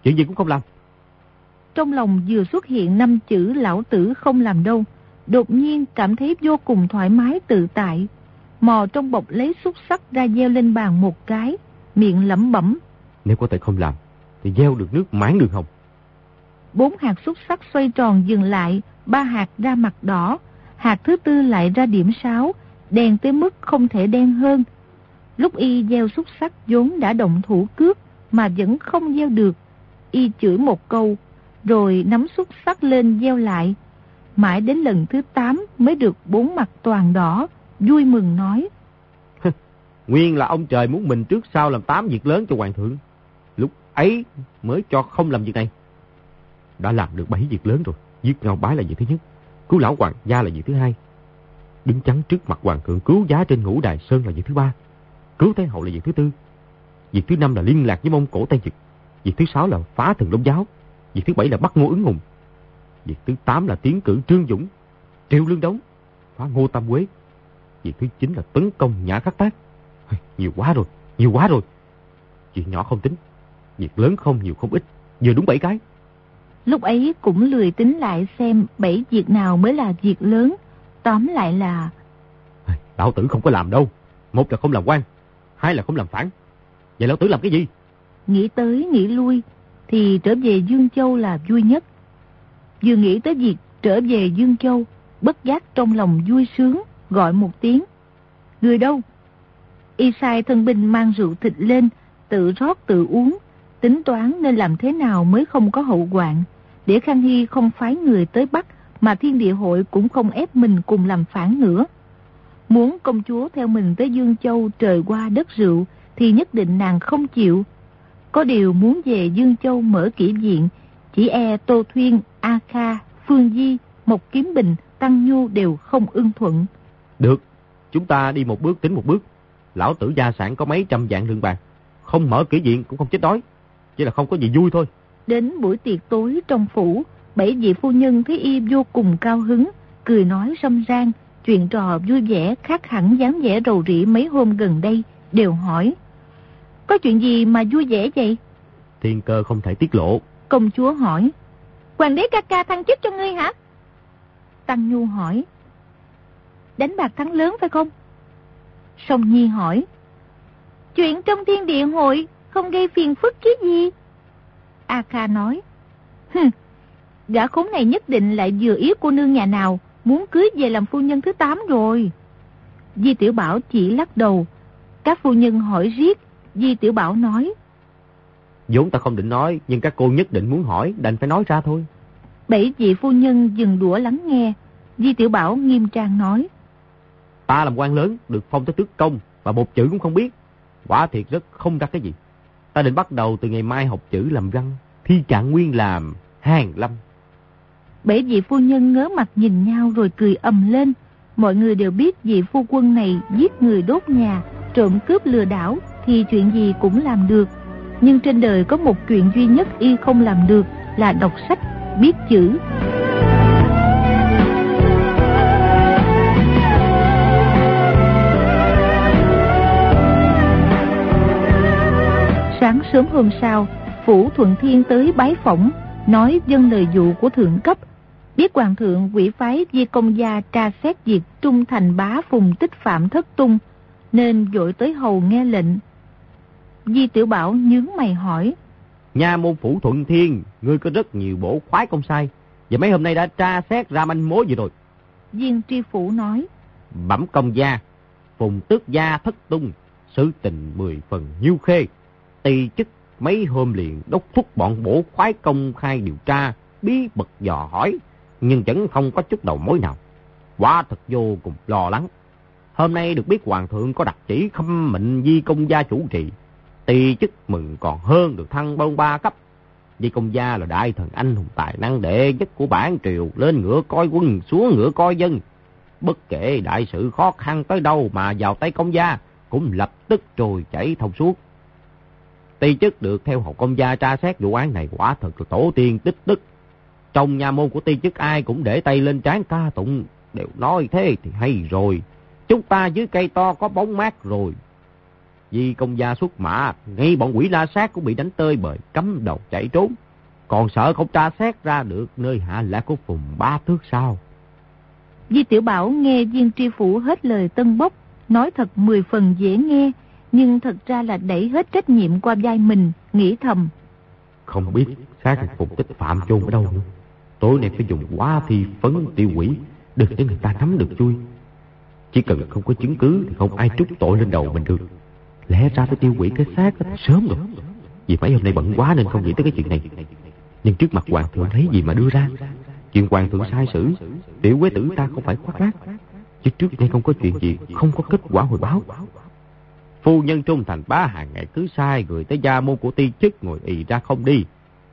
Chuyện gì cũng không làm. Trong lòng vừa xuất hiện năm chữ lão tử không làm đâu đột nhiên cảm thấy vô cùng thoải mái tự tại. Mò trong bọc lấy xúc sắc ra gieo lên bàn một cái, miệng lẩm bẩm. Nếu có thể không làm, thì gieo được nước mãn đường hồng. Bốn hạt xúc sắc xoay tròn dừng lại, ba hạt ra mặt đỏ, hạt thứ tư lại ra điểm sáu, đen tới mức không thể đen hơn. Lúc y gieo xúc sắc vốn đã động thủ cướp, mà vẫn không gieo được. Y chửi một câu, rồi nắm xúc sắc lên gieo lại, Mãi đến lần thứ tám mới được bốn mặt toàn đỏ, vui mừng nói. Nguyên là ông trời muốn mình trước sau làm tám việc lớn cho hoàng thượng. Lúc ấy mới cho không làm việc này. Đã làm được bảy việc lớn rồi. Giết ngao bái là việc thứ nhất. Cứu lão hoàng gia là việc thứ hai. Đứng chắn trước mặt hoàng thượng cứu giá trên ngũ đài sơn là việc thứ ba. Cứu thái hậu là việc thứ tư. Việc thứ năm là liên lạc với mông cổ Tây Nhật. Việc thứ sáu là phá thần đông giáo. Việc thứ bảy là bắt ngô ứng hùng. Việc thứ tám là tiến cử Trương Dũng, Triệu Lương Đống, phá Ngô Tam Quế. Việc thứ chín là tấn công Nhã Khắc Tác. Nhiều quá rồi, nhiều quá rồi. Chuyện nhỏ không tính, việc lớn không nhiều không ít, vừa đúng bảy cái. Lúc ấy cũng lười tính lại xem bảy việc nào mới là việc lớn. Tóm lại là... Lão tử không có làm đâu. Một là không làm quan, hai là không làm phản. Vậy lão tử làm cái gì? Nghĩ tới, nghĩ lui, thì trở về Dương Châu là vui nhất. Vừa nghĩ tới việc trở về Dương Châu, bất giác trong lòng vui sướng, gọi một tiếng. Người đâu? Y sai thân binh mang rượu thịt lên, tự rót tự uống, tính toán nên làm thế nào mới không có hậu hoạn, để Khang Hy không phái người tới Bắc, mà thiên địa hội cũng không ép mình cùng làm phản nữa. Muốn công chúa theo mình tới Dương Châu trời qua đất rượu thì nhất định nàng không chịu. Có điều muốn về Dương Châu mở kỷ diện, chỉ e Tô Thuyên, A Kha, Phương Di, Mộc Kiếm Bình, Tăng Nhu đều không ưng thuận. Được, chúng ta đi một bước tính một bước. Lão tử gia sản có mấy trăm vạn lượng bạc. Không mở kỷ diện cũng không chết đói. Chỉ là không có gì vui thôi. Đến buổi tiệc tối trong phủ, bảy vị phu nhân thấy y vô cùng cao hứng, cười nói râm ran, chuyện trò vui vẻ khác hẳn dáng vẻ rầu rĩ mấy hôm gần đây, đều hỏi. Có chuyện gì mà vui vẻ vậy? Thiên cơ không thể tiết lộ. Công chúa hỏi. Hoàng đế ca ca thăng chức cho ngươi hả? Tăng Nhu hỏi. Đánh bạc thắng lớn phải không? Song Nhi hỏi. Chuyện trong thiên địa hội không gây phiền phức chứ gì? A Kha nói. Hừ, gã khốn này nhất định lại vừa ý cô nương nhà nào, muốn cưới về làm phu nhân thứ 8 rồi. Di Tiểu Bảo chỉ lắc đầu. Các phu nhân hỏi riết, Di Tiểu Bảo nói. vốn ta không định nói, nhưng các cô nhất định muốn hỏi, đành phải nói ra thôi. Bảy vị phu nhân dừng đũa lắng nghe. Di Tiểu Bảo nghiêm trang nói. Ta làm quan lớn, được phong tới tước công, và một chữ cũng không biết. Quả thiệt rất không ra cái gì. Ta định bắt đầu từ ngày mai học chữ làm văn, thi trạng nguyên làm hàng lâm. Bể vị phu nhân ngớ mặt nhìn nhau rồi cười ầm lên. Mọi người đều biết vị phu quân này giết người đốt nhà, trộm cướp lừa đảo thì chuyện gì cũng làm được. Nhưng trên đời có một chuyện duy nhất y không làm được là đọc sách, biết chữ. Sớm hôm sau, Phủ Thuận Thiên tới bái phỏng, nói dân lời dụ của thượng cấp. Biết hoàng thượng quỷ phái di công gia tra xét diệt trung thành bá phùng tích phạm thất tung, nên dội tới hầu nghe lệnh. Di Tiểu Bảo nhướng mày hỏi. Nhà môn phủ thuận thiên, ngươi có rất nhiều bổ khoái công sai. Và mấy hôm nay đã tra xét ra manh mối gì rồi. Viên tri phủ nói. Bẩm công gia, phùng tước gia thất tung, sự tình mười phần nhiêu khê tây chức mấy hôm liền đốc thúc bọn bổ khoái công khai điều tra, bí mật dò hỏi, nhưng vẫn không có chút đầu mối nào. Quá thật vô cùng lo lắng. Hôm nay được biết hoàng thượng có đặc chỉ khâm mệnh di công gia chủ trì. Tỳ chức mừng còn hơn được thăng bông ba cấp. Di công gia là đại thần anh hùng tài năng đệ nhất của bản triều, lên ngựa coi quân, xuống ngựa coi dân. Bất kể đại sự khó khăn tới đâu mà vào tay công gia, cũng lập tức trồi chảy thông suốt. Tây chức được theo học công gia tra xét vụ án này quả thật là tổ tiên tích đức. Trong nhà môn của Tây chức ai cũng để tay lên trán ca tụng, đều nói thế thì hay rồi. Chúng ta dưới cây to có bóng mát rồi. Vì công gia xuất mã, ngay bọn quỷ la sát cũng bị đánh tơi bời cấm đầu chạy trốn. Còn sợ không tra xét ra được nơi hạ lạc của phùng ba thước sao. Di Tiểu Bảo nghe viên tri phủ hết lời tân bốc, nói thật mười phần dễ nghe, nhưng thật ra là đẩy hết trách nhiệm qua vai mình, nghĩ thầm. Không biết xác phục tích phạm chôn ở đâu nữa. Tối nay phải dùng quá thi phấn tiêu quỷ, đừng để người ta nắm được chui. Chỉ cần không có chứng cứ thì không ai trút tội lên đầu mình được. Lẽ ra phải tiêu quỷ cái xác sớm rồi. Vì mấy hôm nay bận quá nên không nghĩ tới cái chuyện này. Nhưng trước mặt hoàng thượng thấy gì mà đưa ra. Chuyện hoàng thượng sai xử, tiểu quế tử ta không phải khoác lác. Chứ trước nay không có chuyện gì, không có kết quả hồi báo. Phu nhân trung thành bá hàng ngày cứ sai người tới gia môn của ti chức ngồi ì ra không đi.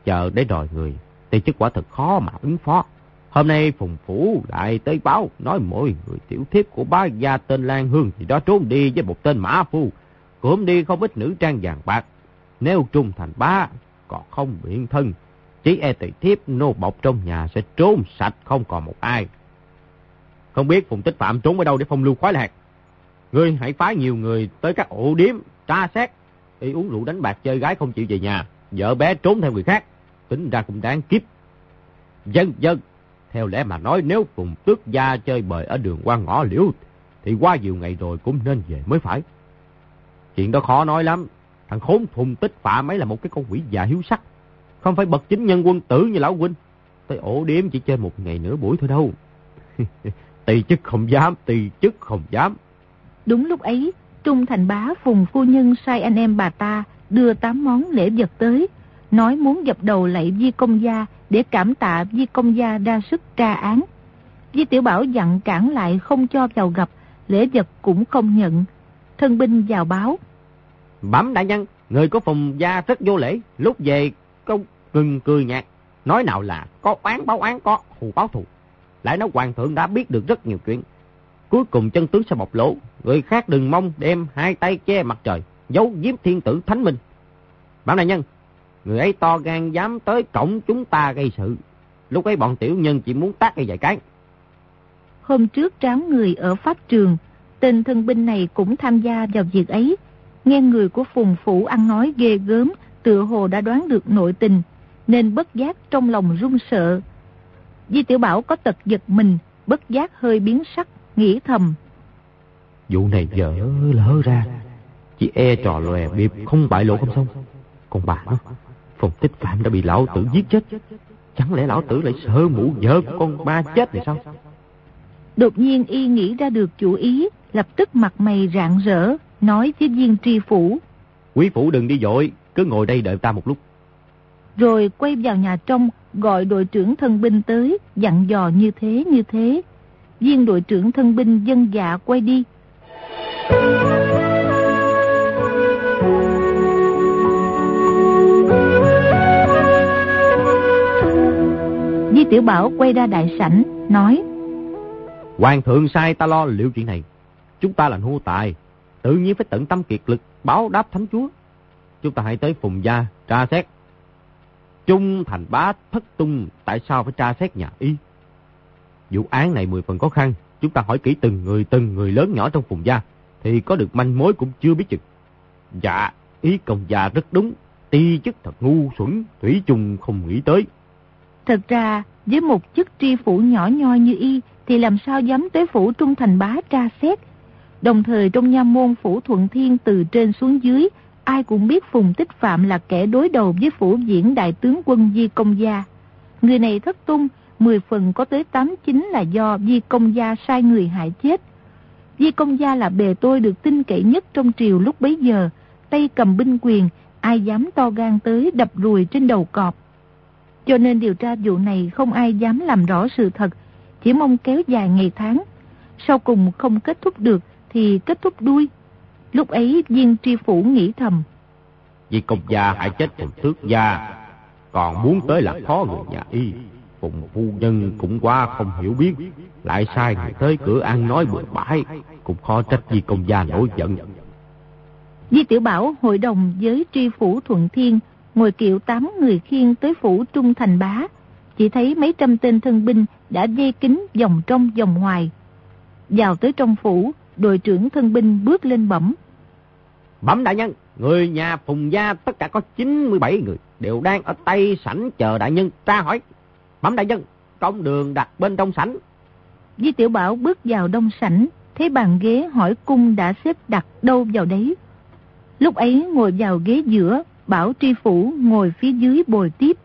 Chờ để đòi người, ti chức quả thật khó mà ứng phó. Hôm nay Phùng Phủ lại tới báo, nói mỗi người tiểu thiếp của bá gia tên Lan Hương thì đó trốn đi với một tên Mã Phu. Cũng đi không ít nữ trang vàng bạc. Nếu trung thành bá, còn không biện thân, chỉ e tỷ thiếp nô bọc trong nhà sẽ trốn sạch không còn một ai. Không biết Phùng Tích Phạm trốn ở đâu để phong lưu khoái lạc. Ngươi hãy phái nhiều người tới các ổ điếm, tra xét. Y uống rượu đánh bạc chơi gái không chịu về nhà. Vợ bé trốn theo người khác. Tính ra cũng đáng kiếp. Dân dân. Theo lẽ mà nói nếu cùng tước gia chơi bời ở đường qua ngõ liễu thì qua nhiều ngày rồi cũng nên về mới phải. Chuyện đó khó nói lắm. Thằng khốn thùng tích phạm ấy là một cái con quỷ già hiếu sắc. Không phải bậc chính nhân quân tử như lão huynh. Tới ổ điếm chỉ chơi một ngày nửa buổi thôi đâu. tỳ chức không dám, tỳ chức không dám. Đúng lúc ấy, Trung Thành Bá Phùng Phu Nhân sai anh em bà ta đưa tám món lễ vật tới, nói muốn dập đầu lạy Di Công Gia để cảm tạ Di Công Gia đa sức tra án. Di Tiểu Bảo dặn cản lại không cho vào gặp, lễ vật cũng không nhận. Thân binh vào báo. Bẩm đại nhân, người của phùng gia rất vô lễ, lúc về công ngừng cười nhạt. Nói nào là có oán báo oán có, hù báo thù. Lại nói hoàng thượng đã biết được rất nhiều chuyện. Cuối cùng chân tướng sẽ bộc lộ, người khác đừng mong đem hai tay che mặt trời, giấu giếm thiên tử thánh minh. Bảo đại nhân, người ấy to gan dám tới cổng chúng ta gây sự. Lúc ấy bọn tiểu nhân chỉ muốn tác cái vài cái. Hôm trước tráo người ở Pháp Trường, tên thân binh này cũng tham gia vào việc ấy. Nghe người của phùng phủ ăn nói ghê gớm, tựa hồ đã đoán được nội tình, nên bất giác trong lòng run sợ. Di Tiểu Bảo có tật giật mình, bất giác hơi biến sắc, nghĩ thầm. Vụ này dở lỡ ra, chỉ e trò lòe biệp không bại lộ không xong. Còn bà nó, phòng tích phạm đã bị lão tử giết chết. Chẳng lẽ lão tử lại sợ mụ vợ của con ba chết thì sao? Đột nhiên y nghĩ ra được chủ ý, lập tức mặt mày rạng rỡ, nói với viên tri phủ. Quý phủ đừng đi dội, cứ ngồi đây đợi ta một lúc. Rồi quay vào nhà trong, gọi đội trưởng thân binh tới, dặn dò như thế như thế. Viên đội trưởng thân binh dân dạ quay đi. Di Tiểu Bảo quay ra đại sảnh, nói Hoàng thượng sai ta lo liệu chuyện này. Chúng ta là nô tài, tự nhiên phải tận tâm kiệt lực báo đáp thánh chúa. Chúng ta hãy tới phùng gia, tra xét. Trung thành bá thất tung, tại sao phải tra xét nhà y? Vụ án này mười phần khó khăn, chúng ta hỏi kỹ từng người từng người lớn nhỏ trong phùng gia, thì có được manh mối cũng chưa biết chừng. Dạ, ý công gia rất đúng, ti chức thật ngu xuẩn, thủy chung không nghĩ tới. Thật ra, với một chức tri phủ nhỏ nhoi như y, thì làm sao dám tới phủ trung thành bá tra xét. Đồng thời trong nha môn phủ thuận thiên từ trên xuống dưới, ai cũng biết Phùng Tích Phạm là kẻ đối đầu với phủ diễn đại tướng quân Di Công Gia. Người này thất tung, 10 phần có tới 8 chính là do Di Công Gia sai người hại chết. Di Công Gia là bề tôi được tin cậy nhất trong triều lúc bấy giờ, tay cầm binh quyền, ai dám to gan tới đập rùi trên đầu cọp. Cho nên điều tra vụ này không ai dám làm rõ sự thật, chỉ mong kéo dài ngày tháng. Sau cùng không kết thúc được thì kết thúc đuôi. Lúc ấy viên tri phủ nghĩ thầm. Vì công gia hại chết phùng tước gia, còn muốn tới làm khó người nhà y. Phùng phu nhân cũng quá không hiểu biết, lại sai người tới cửa ăn nói bừa bãi, cũng khó trách vì công gia nổi giận. Di Tiểu Bảo hội đồng với tri phủ Thuận Thiên, ngồi kiệu tám người khiên tới phủ Trung Thành Bá. Chỉ thấy mấy trăm tên thân binh đã dây kính vòng trong vòng ngoài. Vào tới trong phủ, đội trưởng thân binh bước lên bẩm. Bẩm đại nhân, người nhà Phùng Gia tất cả có 97 người, đều đang ở tay sảnh chờ đại nhân tra hỏi. Bẩm đại nhân, công đường đặt bên trong sảnh. Di Tiểu Bảo bước vào đông sảnh, thấy bàn ghế hỏi cung đã xếp đặt đâu vào đấy. Lúc ấy ngồi vào ghế giữa, Bảo Tri Phủ ngồi phía dưới bồi tiếp.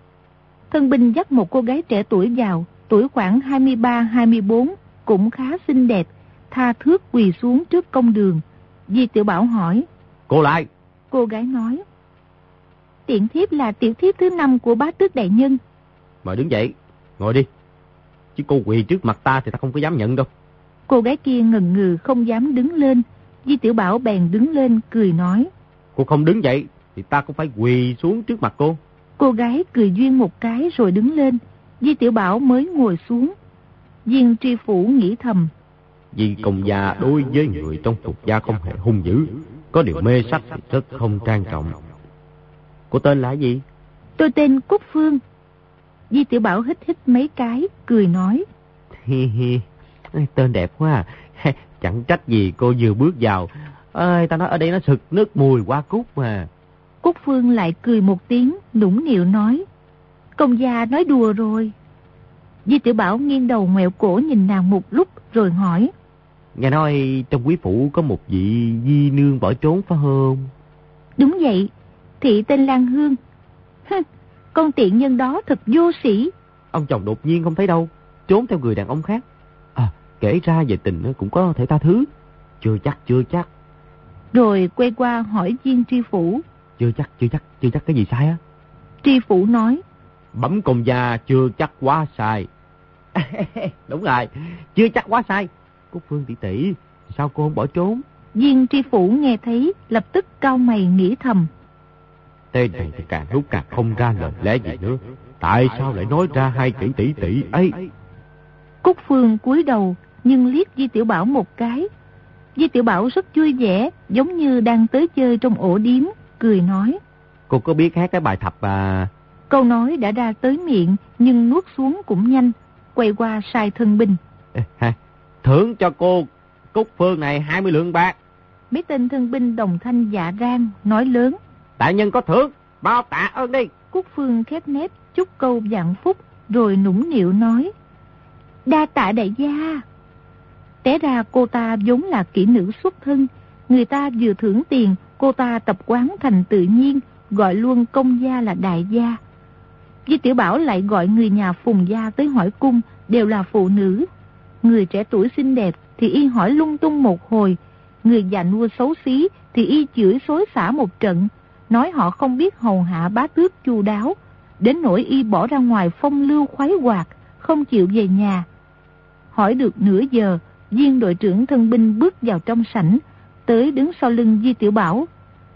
Thân binh dắt một cô gái trẻ tuổi vào, tuổi khoảng 23-24, cũng khá xinh đẹp, tha thước quỳ xuống trước công đường. Di Tiểu Bảo hỏi. Cô lại. Cô gái nói. Tiện thiếp là tiểu thiếp thứ năm của bá tước đại nhân. Mời đứng dậy, ngồi đi. Chứ cô quỳ trước mặt ta thì ta không có dám nhận đâu. Cô gái kia ngần ngừ không dám đứng lên. Di Tiểu Bảo bèn đứng lên cười nói. Cô không đứng dậy thì ta cũng phải quỳ xuống trước mặt cô. Cô gái cười duyên một cái rồi đứng lên. Di Tiểu Bảo mới ngồi xuống. Viên tri phủ nghĩ thầm. Vì công gia đối với người trong phục gia không hề hung dữ. Có điều mê sách thì rất không trang trọng. Cô tên là gì? Tôi tên Cúc Phương. Di Tiểu Bảo hít hít mấy cái, cười nói. Hi hi, tên đẹp quá à. Chẳng trách gì cô vừa bước vào. Ơi, ta nói ở đây nó sực nước mùi hoa cúc mà. Cúc Phương lại cười một tiếng, nũng nịu nói. Công gia nói đùa rồi. Di Tiểu Bảo nghiêng đầu ngoẹo cổ nhìn nàng một lúc rồi hỏi. Nghe nói trong quý phủ có một vị di nương bỏ trốn phải không? Đúng vậy, thị tên Lan Hương. Con tiện nhân đó thật vô sĩ. Ông chồng đột nhiên không thấy đâu, trốn theo người đàn ông khác. À, kể ra về tình cũng có thể tha thứ. Chưa chắc, chưa chắc. Rồi quay qua hỏi viên tri phủ. Chưa chắc, chưa chắc, chưa chắc cái gì sai á. Tri phủ nói. Bẩm công gia chưa chắc quá sai. Đúng rồi, chưa chắc quá sai. Cúc Phương tỷ tỷ, sao cô không bỏ trốn? Viên tri phủ nghe thấy, lập tức cao mày nghĩ thầm. Tên này thì càng lúc càng không ra lời lẽ gì nữa. Tại sao lại nói ra hai tỷ tỷ tỷ ấy? Cúc Phương cúi đầu, nhưng liếc Di Tiểu Bảo một cái. Di Tiểu Bảo rất vui vẻ, giống như đang tới chơi trong ổ điếm, cười nói. Cô có biết hát cái bài thập à... Câu nói đã ra tới miệng, nhưng nuốt xuống cũng nhanh, quay qua sai thân binh. Thưởng cho cô Cúc Phương này 20 lượng bạc. Mấy tên thân binh đồng thanh dạ rang, nói lớn. Đại nhân có thưởng, bao tạ ơn đi. quốc Phương khép nép, chúc câu dạng phúc, rồi nũng nịu nói. Đa tạ đại gia. Té ra cô ta vốn là kỹ nữ xuất thân. Người ta vừa thưởng tiền, cô ta tập quán thành tự nhiên, gọi luôn công gia là đại gia. Di Tiểu Bảo lại gọi người nhà phùng gia tới hỏi cung, đều là phụ nữ. Người trẻ tuổi xinh đẹp thì y hỏi lung tung một hồi, người già nua xấu xí thì y chửi xối xả một trận, nói họ không biết hầu hạ bá tước chu đáo, đến nỗi y bỏ ra ngoài phong lưu khoái hoạt, không chịu về nhà. Hỏi được nửa giờ, viên đội trưởng thân binh bước vào trong sảnh, tới đứng sau lưng Di Tiểu Bảo.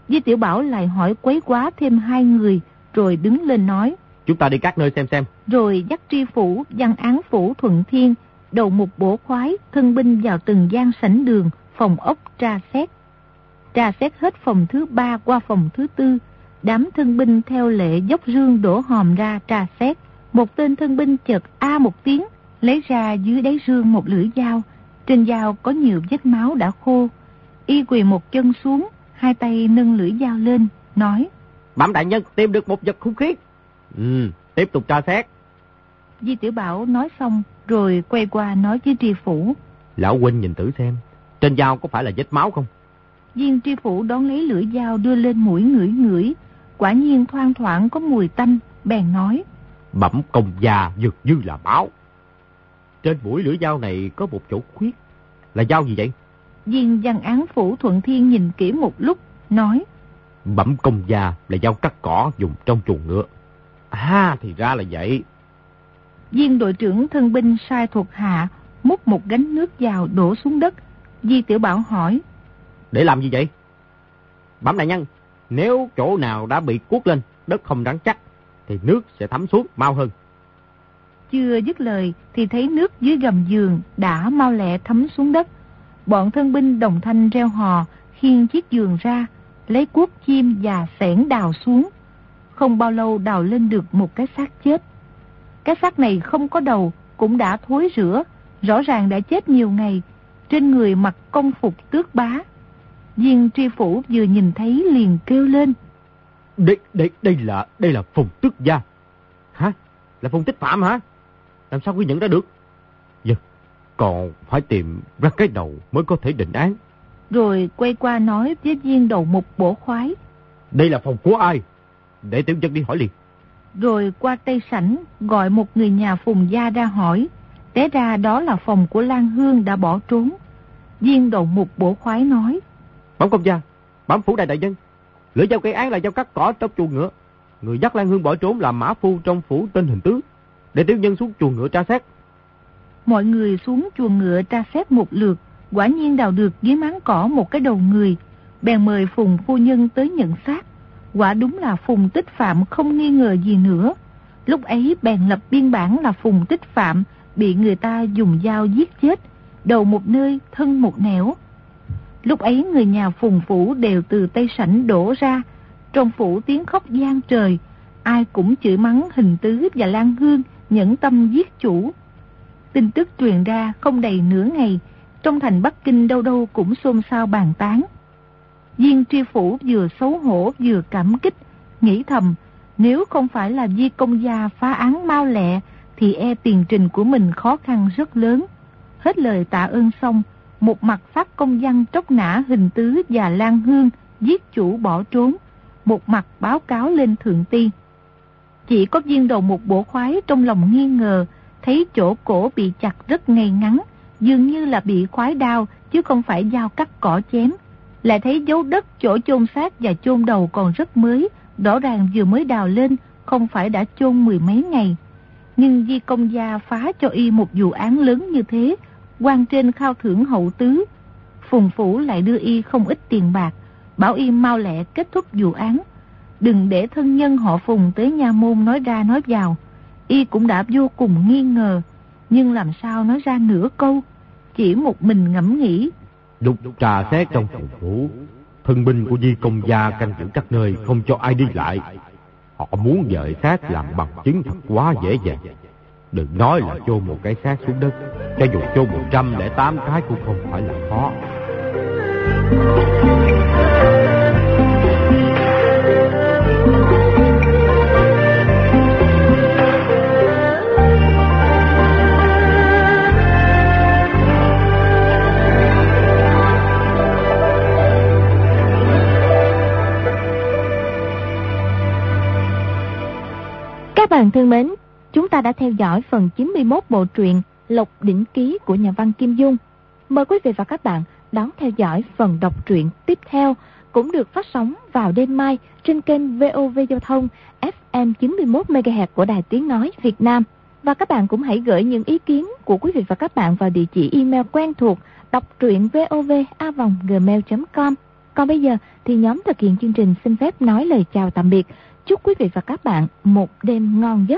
Di Tiểu Bảo lại hỏi quấy quá thêm hai người, rồi đứng lên nói. Chúng ta đi các nơi xem xem. Rồi dắt tri phủ, văn án phủ Thuận Thiên, đầu mục bổ khoái, thân binh vào từng gian sảnh đường, phòng ốc tra xét. Tra xét hết phòng thứ ba qua phòng thứ tư, đám thân binh theo lệ dốc rương đổ hòm ra tra xét. Một tên thân binh chợt a một tiếng, lấy ra dưới đáy rương một lưỡi dao. Trên dao có nhiều vết máu đã khô. Y quỳ một chân xuống, hai tay nâng lưỡi dao lên, nói. Bẩm đại nhân tìm được một vật khủng khiếp. Ừ, tiếp tục tra xét. Di Tiểu Bảo nói xong, rồi quay qua nói với tri phủ. Lão huynh nhìn tử xem, trên dao có phải là vết máu không? Viên tri phủ đón lấy lưỡi dao đưa lên mũi ngửi ngửi. Quả nhiên thoang thoảng có mùi tanh, bèn nói. Bẩm công già dược như là máu. Trên mũi lưỡi dao này có một chỗ khuyết. Là dao gì vậy? Viên văn án phủ Thuận Thiên nhìn kỹ một lúc, nói. Bẩm công già là dao cắt cỏ dùng trong chuồng ngựa. À, thì ra là vậy. Viên đội trưởng thân binh sai thuộc hạ, múc một gánh nước vào đổ xuống đất. Di Tiểu Bảo hỏi. Để làm gì vậy? Bẩm đại nhân, nếu chỗ nào đã bị cuốc lên, đất không rắn chắc, thì nước sẽ thấm xuống mau hơn. Chưa dứt lời thì thấy nước dưới gầm giường đã mau lẹ thấm xuống đất. Bọn thân binh đồng thanh reo hò, khiêng chiếc giường ra, lấy cuốc chim và sẻn đào xuống. Không bao lâu đào lên được một cái xác chết. Cái xác này không có đầu, cũng đã thối rữa, rõ ràng đã chết nhiều ngày. Trên người mặc công phục tước bá. Viên tri phủ vừa nhìn thấy liền kêu lên. Đây, đây, đây là, đây là phùng tước gia. Hả? Là phùng tích phạm hả? Làm sao quy nhận ra được? Dạ, còn phải tìm ra cái đầu mới có thể định án. Rồi quay qua nói với viên đầu mục bổ khoái. Đây là phòng của ai? Để tiểu dân đi hỏi liền. Rồi qua tây sảnh gọi một người nhà phùng gia ra hỏi. Té ra đó là phòng của Lan Hương đã bỏ trốn. Viên đầu mục bổ khoái nói. Bẩm công gia, bẩm phủ đại đại nhân, Lưỡi dao gây án là dao cắt cỏ trong chuồng ngựa. Người dắt Lan Hương bỏ trốn là mã phu trong phủ tên hình tướng, Để tiểu nhân xuống chuồng ngựa tra xét. Mọi người xuống chuồng ngựa tra xét một lượt. Quả nhiên đào được dưới máng cỏ một cái đầu người. Bèn mời Phùng phu nhân tới nhận xác. Quả đúng là Phùng Tích Phạm không nghi ngờ gì nữa. Lúc ấy bèn lập biên bản là Phùng Tích Phạm bị người ta dùng dao giết chết, đầu một nơi, thân một nẻo. Lúc ấy người nhà Phùng Phủ đều từ Tây Sảnh đổ ra, trong phủ tiếng khóc gian trời, ai cũng chửi mắng hình tứ và Lan Hương nhẫn tâm giết chủ. Tin tức truyền ra không đầy nửa ngày, trong thành Bắc Kinh đâu đâu cũng xôn xao bàn tán. Viên tri phủ vừa xấu hổ vừa cảm kích, nghĩ thầm, nếu không phải là di công gia phá án mau lẹ, thì e tiền trình của mình khó khăn rất lớn. Hết lời tạ ơn xong, một mặt phát công văn tróc nã hình tứ và lan hương, giết chủ bỏ trốn, một mặt báo cáo lên thượng ti. Chỉ có viên đầu một bộ khoái trong lòng nghi ngờ, thấy chỗ cổ bị chặt rất ngay ngắn, dường như là bị khoái đao, chứ không phải dao cắt cỏ chém. Lại thấy dấu đất chỗ chôn xác và chôn đầu còn rất mới, rõ ràng vừa mới đào lên, không phải đã chôn mười mấy ngày. Nhưng Di Công Gia phá cho y một vụ án lớn như thế, quan trên khao thưởng hậu tứ. Phùng Phủ lại đưa y không ít tiền bạc, bảo y mau lẹ kết thúc vụ án. Đừng để thân nhân họ Phùng tới nha môn nói ra nói vào. Y cũng đã vô cùng nghi ngờ, nhưng làm sao nói ra nửa câu, chỉ một mình ngẫm nghĩ. Đục trà xét trong Phùng Phủ, thân binh của Di Công Gia canh giữ các nơi không cho ai đi lại. Họ muốn dời xác làm bằng chứng thật quá dễ dàng. Đừng nói là chôn một cái xác xuống đất, cho dù chôn một trăm lẻ tám cái cũng không phải là khó. Các bạn thân mến, chúng ta đã theo dõi phần 91 bộ truyện Lộc Đỉnh Ký của nhà văn Kim Dung. Mời quý vị và các bạn đón theo dõi phần đọc truyện tiếp theo, cũng được phát sóng vào đêm mai trên kênh VOV Giao thông FM 91MHz của Đài Tiếng Nói Việt Nam. Và các bạn cũng hãy gửi những ý kiến của quý vị và các bạn vào địa chỉ email quen thuộc đọc truyện vovavonggmail.com. Còn bây giờ thì nhóm thực hiện chương trình xin phép nói lời chào tạm biệt. Chúc quý vị và các bạn một đêm ngon giấc.